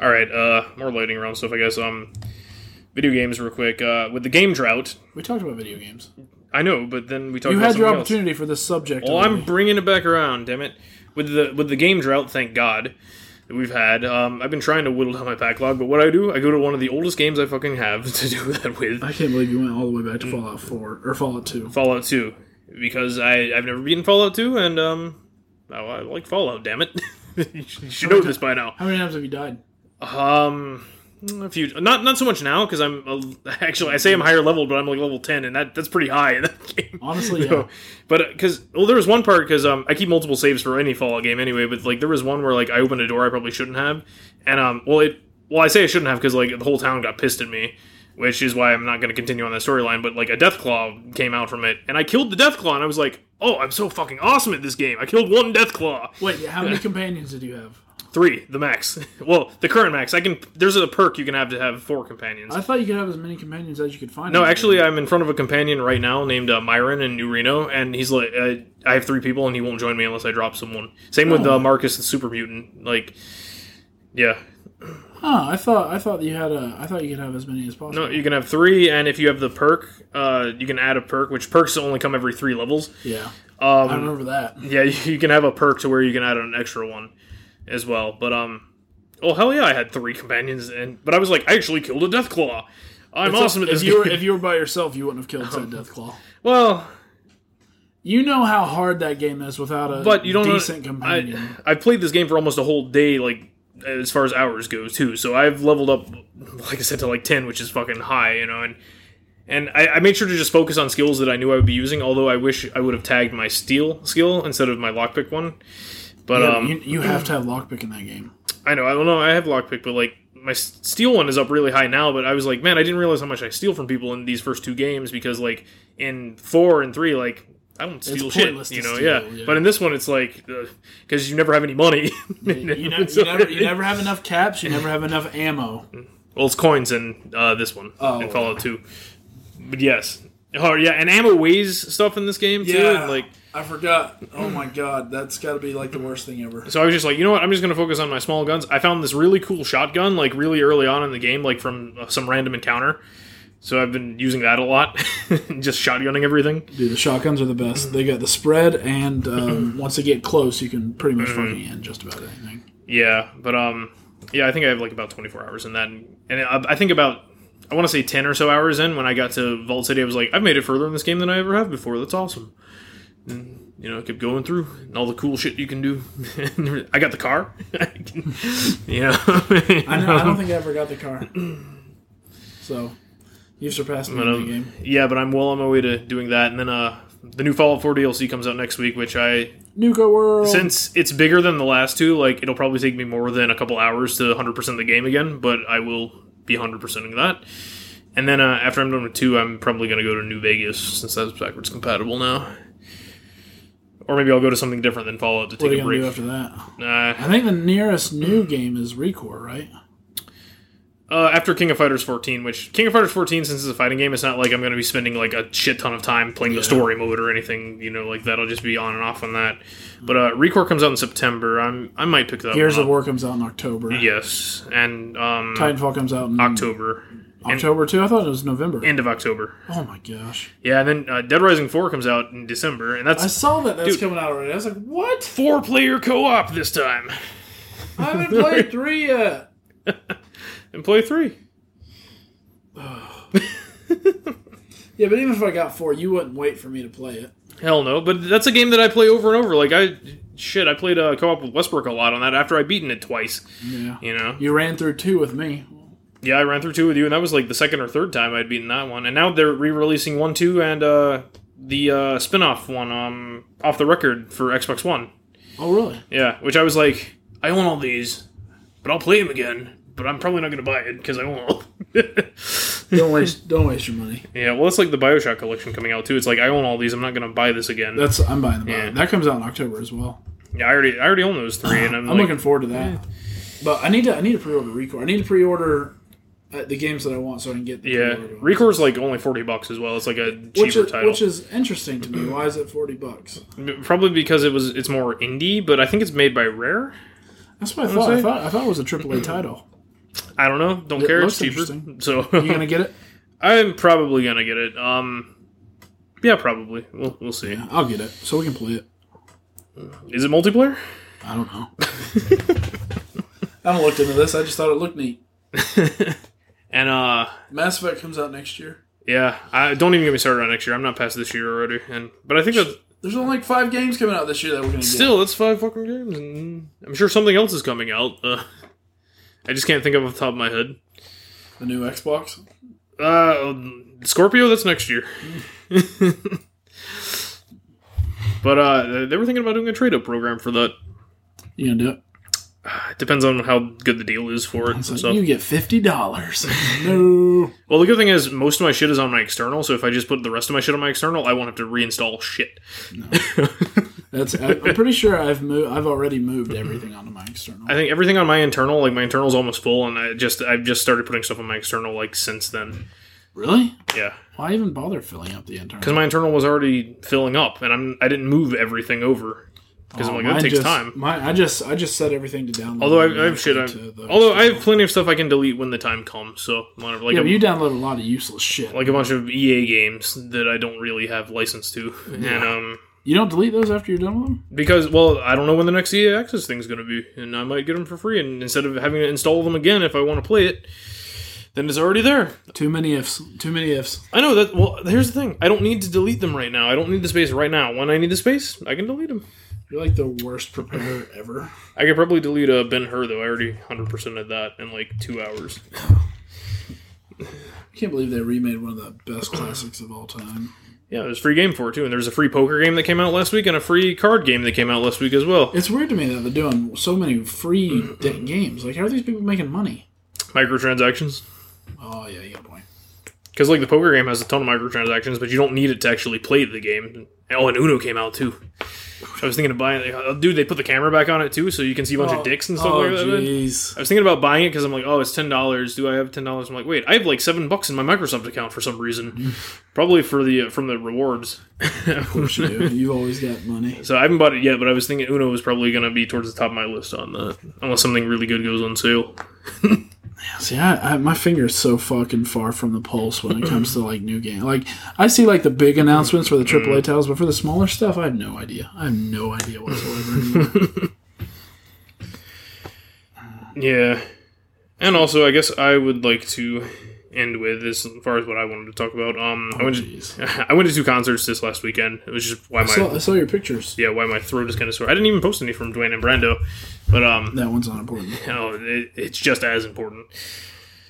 Speaker 1: all right. Uh, more lighting around stuff, I guess. Um, video games, real quick. Uh, with the game drought,
Speaker 2: we talked about video games.
Speaker 1: I know, but then we talked about.
Speaker 2: You
Speaker 1: about
Speaker 2: had your
Speaker 1: else.
Speaker 2: opportunity for this subject.
Speaker 1: Well, I'm bringing it back around. Damn it! With the with the game drought, thank God that we've had. Um, I've been trying to whittle down my backlog, but what I do, I go to one of the oldest games I fucking have to do that with.
Speaker 2: I can't believe you went all the way back to Fallout 4 or Fallout 2.
Speaker 1: Fallout 2 because I I've never beaten Fallout 2 and um I, I like Fallout. Damn it, you should know this by now.
Speaker 2: How many times have you died?
Speaker 1: Um, a few, not not so much now because I'm uh, actually I say I'm higher level, but I'm like level ten, and that that's pretty high in that game.
Speaker 2: Honestly,
Speaker 1: know?
Speaker 2: yeah.
Speaker 1: But because well, there was one part because um I keep multiple saves for any Fallout game anyway, but like there was one where like I opened a door I probably shouldn't have, and um well it well I say I shouldn't have because like the whole town got pissed at me. Which is why I'm not going to continue on that storyline, but like a Deathclaw came out from it, and I killed the Deathclaw, and I was like, "Oh, I'm so fucking awesome at this game! I killed one Deathclaw."
Speaker 2: Wait, how many companions did you have?
Speaker 1: Three, the max. well, the current max. I can. There's a perk you can have to have four companions.
Speaker 2: I thought you could have as many companions as you could find.
Speaker 1: no, actually. I'm in front of a companion right now named uh, Myron in New Reno, and he's like, uh, I have three people, and he won't join me unless I drop someone. Same with
Speaker 2: Oh.
Speaker 1: uh, Marcus the Super Mutant. Like, yeah,
Speaker 2: Huh, I thought I thought you had a I thought you could have as many as possible.
Speaker 1: no, you can have three, and if you have the perk, uh, you can add a perk, which perks only come every three levels.
Speaker 2: yeah, I
Speaker 1: Um,
Speaker 2: remember that.
Speaker 1: yeah, you can have a perk to where you can add an extra one as well. But um, oh hell yeah, I had three companions, and but I was like, I actually killed a Deathclaw. I'm awesome at this
Speaker 2: if you were if you were by yourself, you wouldn't have killed said Deathclaw.
Speaker 1: Well,
Speaker 2: You know how hard that game is without a
Speaker 1: but you don't
Speaker 2: decent
Speaker 1: know,
Speaker 2: companion.
Speaker 1: I, I've played this game for almost a whole day, like as far as hours go too. So I've leveled up, like I said, to like ten, which is fucking high, you know. And and I, I made sure to just focus on skills that I knew I would be using. Although I wish I would have tagged my steal skill instead of my lockpick one. But
Speaker 2: Yeah,
Speaker 1: um,
Speaker 2: you, you have to have lockpick in that game.
Speaker 1: I know I don't know I have lockpick, but like my steal one is up really high now. But I was like, man, I didn't realize how much I steal from people in these first two games because like in four and three, like. I don't steal shit, you know.
Speaker 2: steal,
Speaker 1: yeah.
Speaker 2: yeah.
Speaker 1: but in this one, it's like because you never have any money.
Speaker 2: You, know, you, never, you never have enough caps. You never have enough ammo.
Speaker 1: Well, it's coins in uh, this one
Speaker 2: Oh.
Speaker 1: in Fallout Two. But yes, oh yeah, and ammo weighs stuff in this game too. And like,
Speaker 2: I forgot. Oh my god, that's got to be like the worst thing ever.
Speaker 1: so I was just like, you know what? I'm just gonna focus on my small guns. I found this really cool shotgun like really early on in the game, like from uh, some random encounter. So I've been using that a lot, just shotgunning everything.
Speaker 2: Dude, the shotguns are the best. They got the spread, and um, once they get close, you can pretty much fucking end just about anything.
Speaker 1: Yeah, but um, yeah, I think I have like about 24 hours in that, and I, I think about I want to say 10 or so hours in when I got to Vault City, I was like, I've made it further in this game than I ever have before. That's awesome. And, you know, I kept going through and all the cool shit you can do. I got the car. you know,
Speaker 2: I, know, I don't think I ever got the car. So, you've surpassed me in the game.
Speaker 1: yeah, but I'm well on my way to doing that, and then uh, the new Fallout 4 DLC comes out next week, which I
Speaker 2: Nuka World.
Speaker 1: since it's bigger than the last two, like it'll probably take me more than a couple hours to 100% the game again, but I will be 100%ing that. And then uh, after I'm done with two, I'm probably going to go to New Vegas since that's backwards compatible now. Or maybe I'll go to something different than Fallout to
Speaker 2: what are
Speaker 1: take
Speaker 2: you
Speaker 1: a break.
Speaker 2: do after that?
Speaker 1: Nah.
Speaker 2: I think the nearest new game is Recore, right?
Speaker 1: Uh, after King of Fighters 14, which King of Fighters 14, since it's a fighting game, it's not like I'm going to be spending like a shit ton of time playing
Speaker 2: Yeah.
Speaker 1: the story mode or anything, you know, like that. I'll just be on and off on that. But uh, Recore comes out in September. I'm I might pick that
Speaker 2: Gears of. War comes out in October.
Speaker 1: Yes, and um,
Speaker 2: Titanfall comes out in
Speaker 1: October,
Speaker 2: October too. I thought it was November.
Speaker 1: end of October.
Speaker 2: oh my gosh!
Speaker 1: Yeah, and then uh, Dead Rising 4 comes out in December, and that's I
Speaker 2: saw that that's
Speaker 1: Dude.
Speaker 2: coming out already. I was like, what?
Speaker 1: four player co op this time.
Speaker 2: I haven't played three yet.
Speaker 1: And play three.
Speaker 2: Yeah, but even if I got four, you wouldn't wait for me to play it.
Speaker 1: Hell no, but that's a game that I play over and over. Like, I, shit, I played uh, co op with Westbrook a lot on that after I'd beaten it twice,
Speaker 2: Yeah.
Speaker 1: you know?
Speaker 2: You ran through two with me.
Speaker 1: Yeah, I ran through two with you, and that was like the second or third time I'd beaten that one. And now they're re releasing one, two, and uh, the uh, spin off one um, off the record for Xbox One.
Speaker 2: Oh, really?
Speaker 1: Yeah, which I was like, I own all these, but I'll play them again. But I'm probably not going to buy it because I own all.
Speaker 2: Don't waste. don't waste your money.
Speaker 1: yeah, well, it's like the Bioshock collection coming out too. It's like I own all these. I'm not going to buy this again.
Speaker 2: That's I'm buying the
Speaker 1: Yeah.
Speaker 2: That comes out in October as well.
Speaker 1: yeah, I already, I already own those three, and I'm,
Speaker 2: I'm
Speaker 1: like,
Speaker 2: looking forward to that. But I need to I need to pre-order Recore. I need to pre-order uh, the games that I want so I can get the
Speaker 1: yeah. Recore's like only forty bucks as well. It's like a cheaper
Speaker 2: which is,
Speaker 1: title,
Speaker 2: which is interesting to me. Why is it forty bucks?
Speaker 1: probably because it was it's more indie, but I think it's made by Rare.
Speaker 2: That's what I thought. I thought I thought it was a AAA title.
Speaker 1: I don't know. Don't
Speaker 2: It
Speaker 1: care. It's cheaper. So
Speaker 2: You gonna get it?
Speaker 1: I'm probably gonna get it. Um, yeah, probably. We'll we'll see.
Speaker 2: I'll get it so we can play it.
Speaker 1: Is it multiplayer?
Speaker 2: I don't know. I haven't looked into this. I just thought it looked neat.
Speaker 1: And uh,
Speaker 2: Mass Effect comes out next year.
Speaker 1: yeah, I don't even get me started on next year. I'm not past this year already. And but I think that
Speaker 2: There's only like five games coming out this year that we're gonna get.
Speaker 1: still that's five fucking games, and I'm sure something else is coming out. Uh, I just can't think of off the top of my head.
Speaker 2: the new Xbox.
Speaker 1: Uh, Scorpio, that's next year. but uh, they were thinking about doing a trade up program for that.
Speaker 2: You gonna do it?
Speaker 1: It depends on how good the deal is for it.
Speaker 2: It's
Speaker 1: and
Speaker 2: like,
Speaker 1: stuff.
Speaker 2: you get fifty dollars. no.
Speaker 1: Well, the good thing is most of my shit is on my external, so if I just put the rest of my shit on my external, I won't have to reinstall shit.
Speaker 2: That's. I, I'm pretty sure I've moved. I've already moved everything onto my external.
Speaker 1: I think everything on my internal, like my internal's almost full, and I just I've just started putting stuff on my external like since then.
Speaker 2: Really?
Speaker 1: Yeah,
Speaker 2: Why even bother filling up the internal?
Speaker 1: because my internal was already filling up, and I'm I didn't move everything over because I'm
Speaker 2: Oh,
Speaker 1: like that takes
Speaker 2: just,
Speaker 1: time.
Speaker 2: My, I just I just set everything to download.
Speaker 1: Although I, I have shit, although I have plenty of stuff I can delete when the time comes. So whatever, like
Speaker 2: yeah,
Speaker 1: a,
Speaker 2: you download a lot of useless shit.
Speaker 1: like a bunch of EA games that I don't really have license to, and um.
Speaker 2: You don't delete those after you're done with them.
Speaker 1: Because, well, I don't know when the next EA Access thing's going to be, and I might get them for free. And instead of having to install them again if I want to play it, then it's already there.
Speaker 2: Too many ifs. Too many ifs.
Speaker 1: I know that. Well, here's the thing. I don't need to delete them right now. I don't need the space right now. When I need the space, I can delete them.
Speaker 2: You're like the worst preparer ever.
Speaker 1: I could probably delete uh, a Ben Hur though. I already hundred percent did that in like two hours.
Speaker 2: I can't believe they remade one of the best classics of all time.
Speaker 1: Yeah, there's a free game for it too, and there's a free poker game that came out last week and a free card game that came out last week as well.
Speaker 2: It's weird to me that they're doing so many free games. Like, how are these people making money?
Speaker 1: Microtransactions.
Speaker 2: Oh yeah, you got a point.
Speaker 1: Because like the poker game has a ton of microtransactions, but you don't need it to actually play the game. Oh, and Uno came out too. I was thinking of buying it. Oh, Dude, they put the camera back on it too, so you can see a bunch of dicks and stuff
Speaker 2: oh,
Speaker 1: like that.
Speaker 2: jeez.
Speaker 1: I was thinking about buying it because I'm like, oh, it's ten dollars. Do I have ten dollars? I'm like, wait, I have like seven bucks in my Microsoft account for some reason, probably for the uh, from the rewards.
Speaker 2: Of course you do. You've always got money.
Speaker 1: so I haven't bought it yet, but I was thinking Uno is probably going to be towards the top of my list on that, unless something really good goes on sale.
Speaker 2: See, I, I, my finger's so fucking far from the pulse when it comes to like new game. Like, I see like the big announcements for the AAA mm. titles, but for the smaller stuff, I have no idea. I have no idea whatsoever.
Speaker 1: Yeah, and also I guess I would like to end with as far as what I wanted to talk about. Um, I went to, I went to two concerts this last weekend. It was just why
Speaker 2: I
Speaker 1: my
Speaker 2: saw, I saw your pictures.
Speaker 1: yeah why my throat is kind of sore. I didn't even post any from Dwayne and Brando, but um,
Speaker 2: That one's not important.
Speaker 1: you know, it, it's just as important.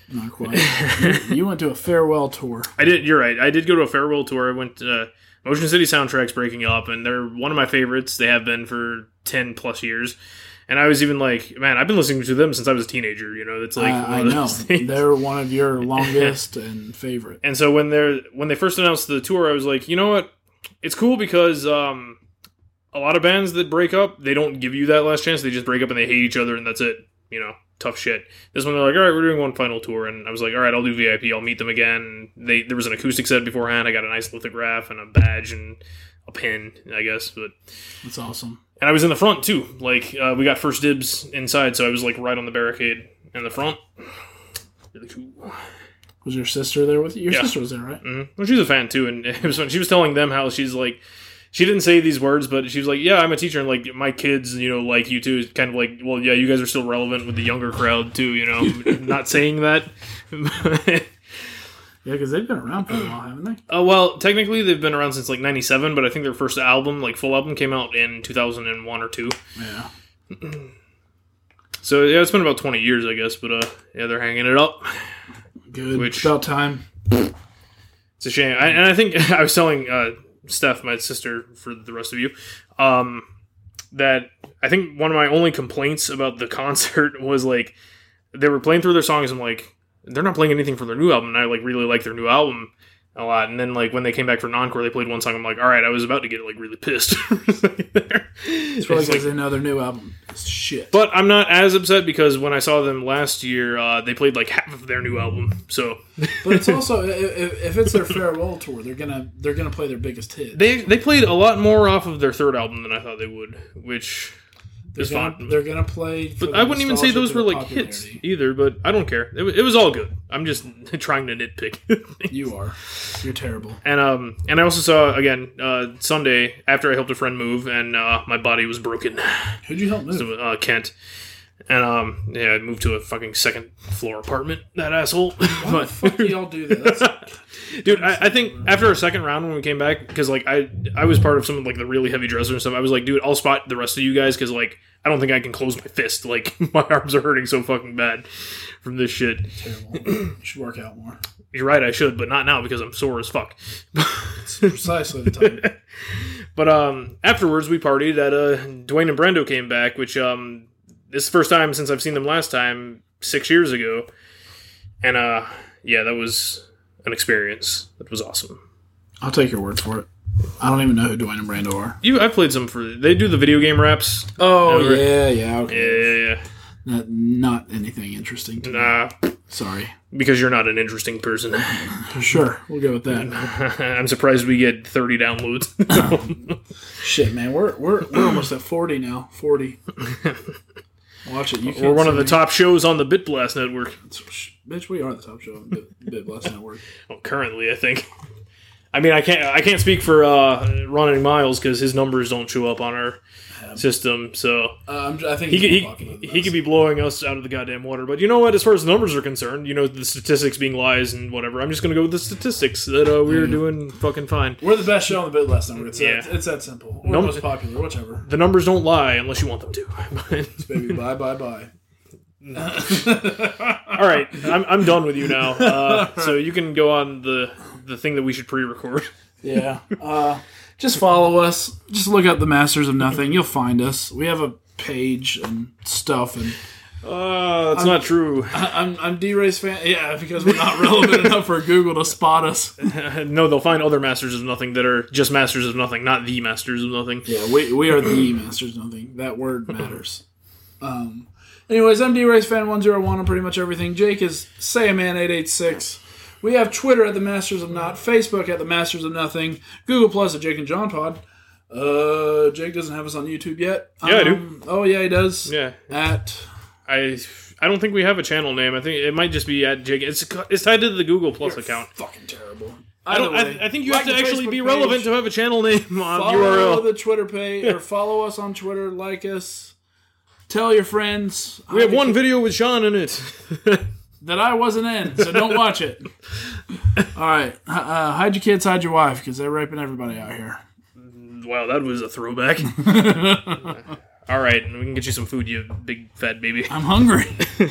Speaker 2: Not quite. you, you went to a farewell tour.
Speaker 1: I did. You're right. I did go to a farewell tour. I went to uh, Motion City Soundtracks breaking up, and they're one of my favorites. They have been for ten plus years. And I was even like, man, I've been listening to them since I was a teenager. You know, it's like
Speaker 2: I,
Speaker 1: one
Speaker 2: I
Speaker 1: of
Speaker 2: know
Speaker 1: things.
Speaker 2: they're one of your longest and favorite.
Speaker 1: And so when they're when they first announced the tour, I was like, you know what? It's cool because um, a lot of bands that break up, they don't give you that last chance. They just break up and they hate each other, and that's it. You know, tough shit. This one, they're like, all right, we're doing one final tour, and I was like, all right, I'll do VIP. I'll meet them again. They there was an acoustic set beforehand. I got a nice lithograph and a badge and a pin, I guess, but.
Speaker 2: That's awesome.
Speaker 1: And I was in the front too. Like uh, we got first dibs inside, so I was like right on the barricade in the front. Really cool.
Speaker 2: Was your sister there with you? Your
Speaker 1: Yeah.
Speaker 2: sister was there, right?
Speaker 1: Mm-hmm. Well, she's a fan too, and it was when she was telling them how she's like, she didn't say these words, but she was like, "Yeah, I'm a teacher, and like my kids, you know, like you too." It's kind of like, well, yeah, you guys are still relevant with the younger crowd too, you know. Not saying that.
Speaker 2: Yeah, because they've been around for a while, haven't they?
Speaker 1: uh, well, technically, they've been around since like '97, but I think their first album, like full album, came out in 2001 or two.
Speaker 2: Yeah.
Speaker 1: So yeah, it's been about 20 years, I guess. But uh, yeah, they're hanging it up.
Speaker 2: Good.
Speaker 1: Which-
Speaker 2: About time.
Speaker 1: It's a shame, I, and I think I was telling uh, Steph, my sister, for the rest of you, um, that I think one of my only complaints about the concert was like they were playing through their songs. and like, they're not playing anything from their new album. And I like really like their new album a lot. And then like when they came back for an encore, they played one song. I'm like, all right, I was about to get like really pissed.
Speaker 2: It's probably
Speaker 1: like-
Speaker 2: because they know their new album is shit.
Speaker 1: but I'm not as upset because when I saw them last year, uh, they played like half of their new album. So
Speaker 2: But it's also if, if it's their farewell tour, they're gonna they're gonna play their biggest hit.
Speaker 1: they they played a lot more off of their third album than I thought they would, which
Speaker 2: They're gonna,
Speaker 1: fine.
Speaker 2: they're gonna play.
Speaker 1: But I wouldn't even say those were like hits either. But I don't care. It, it was all good. I'm just trying to nitpick.
Speaker 2: You are. You're terrible.
Speaker 1: and um and I also saw again uh, Sunday after I helped a friend move and uh, my body was broken.
Speaker 2: Who'd you help move?
Speaker 1: So, uh, Kent. And um yeah, I moved to a fucking second floor apartment. That asshole.
Speaker 2: Why the
Speaker 1: But-
Speaker 2: fuck do y'all do that?
Speaker 1: Dude, I, I think after a second round when we came back, because like I I was part of some of like the really heavy dressers and stuff. I was like, dude, I'll spot the rest of you guys because like I don't think I can close my fist. Like my arms are hurting so fucking bad from this shit.
Speaker 2: terrible. Should work out more.
Speaker 1: You're right, I should, but not now because I'm sore as fuck.
Speaker 2: Precisely the time.
Speaker 1: but um, afterwards we partied at uh, Dwayne and Brando came back, which um, this is the first time since I've seen them last time six years ago, and uh, yeah, that was an experience. That was awesome.
Speaker 2: I'll take your word for it. I don't even know who Dwayne and Brando are.
Speaker 1: You, I played some for. They do the video game raps.
Speaker 2: Oh
Speaker 1: Never-
Speaker 2: yeah, yeah.
Speaker 1: Yeah,
Speaker 2: Okay.
Speaker 1: yeah, yeah.
Speaker 2: Not, not anything interesting. To me.
Speaker 1: Nah,
Speaker 2: Sorry.
Speaker 1: because you're not an interesting person.
Speaker 2: Sure, we'll go with that.
Speaker 1: I'm surprised we get 30 downloads.
Speaker 2: Shit, man, we're we're we're almost at forty now. Forty. Watch it. You can't
Speaker 1: We're one of the top shows on the BitBlast network.
Speaker 2: Bitch, we are the top show on Bit, Bit Blast Network.
Speaker 1: Well, currently, I think. I mean, I can't. I can't speak for uh, Ronnie Miles because his numbers don't show up on our system. So
Speaker 2: Um, I think
Speaker 1: he
Speaker 2: he's
Speaker 1: could,
Speaker 2: more popular than
Speaker 1: he, he could be blowing us out of the goddamn water. But you know what? As far as the numbers are concerned, you know the statistics being lies and whatever. I'm just gonna go with the statistics that uh, we're doing fucking fine.
Speaker 2: We're the best show on the bid list number. It's,
Speaker 1: Yeah.
Speaker 2: that, it's that simple. Or
Speaker 1: Num-
Speaker 2: most popular, whichever.
Speaker 1: The numbers don't lie unless you want them to.
Speaker 2: Baby, bye, bye, bye.
Speaker 1: All right, I'm, I'm done with you now. Uh, so you can go on the the thing that we should pre-record.
Speaker 2: Yeah. Uh, just follow us. Just look up the Masters of Nothing. You'll find us. We have a page and stuff. And
Speaker 1: Uh, that's not true.
Speaker 2: I'm I'm D-Race fan. Yeah, because we're not relevant enough for Google to spot us.
Speaker 1: no, they'll find other masters of nothing that are just masters of nothing, not the masters of nothing.
Speaker 2: Yeah, we, we are the Masters of Nothing. That word matters. Um. Anyways, I'm D-Race fan 101 on pretty much everything. Jake is Sayman886. We have Twitter at the Masters of Not, Facebook at the Masters of Nothing, Google Plus at Jake and John Pod. Uh, Jake doesn't have us on YouTube yet.
Speaker 1: Yeah, I do.
Speaker 2: Um, Oh yeah, he does.
Speaker 1: Yeah,
Speaker 2: At
Speaker 1: I I don't think we have a channel name. I think it might just be at Jake. It's it's tied to the Google Plus account.
Speaker 2: fucking terrible.
Speaker 1: I don't.
Speaker 2: Way,
Speaker 1: I, I think you
Speaker 2: like
Speaker 1: have to actually
Speaker 2: Facebook
Speaker 1: be
Speaker 2: page,
Speaker 1: relevant to have a channel name on
Speaker 2: Follow
Speaker 1: URL.
Speaker 2: the Twitter page or follow us on Twitter. Like us. Tell your friends.
Speaker 1: we have one video with Sean in it.
Speaker 2: that I wasn't in, so don't watch it. All right, uh, hide your kids, hide your wife, because they're raping everybody out here.
Speaker 1: wow, that was a throwback. All right, we can get you some food, you big fat baby.
Speaker 2: I'm hungry.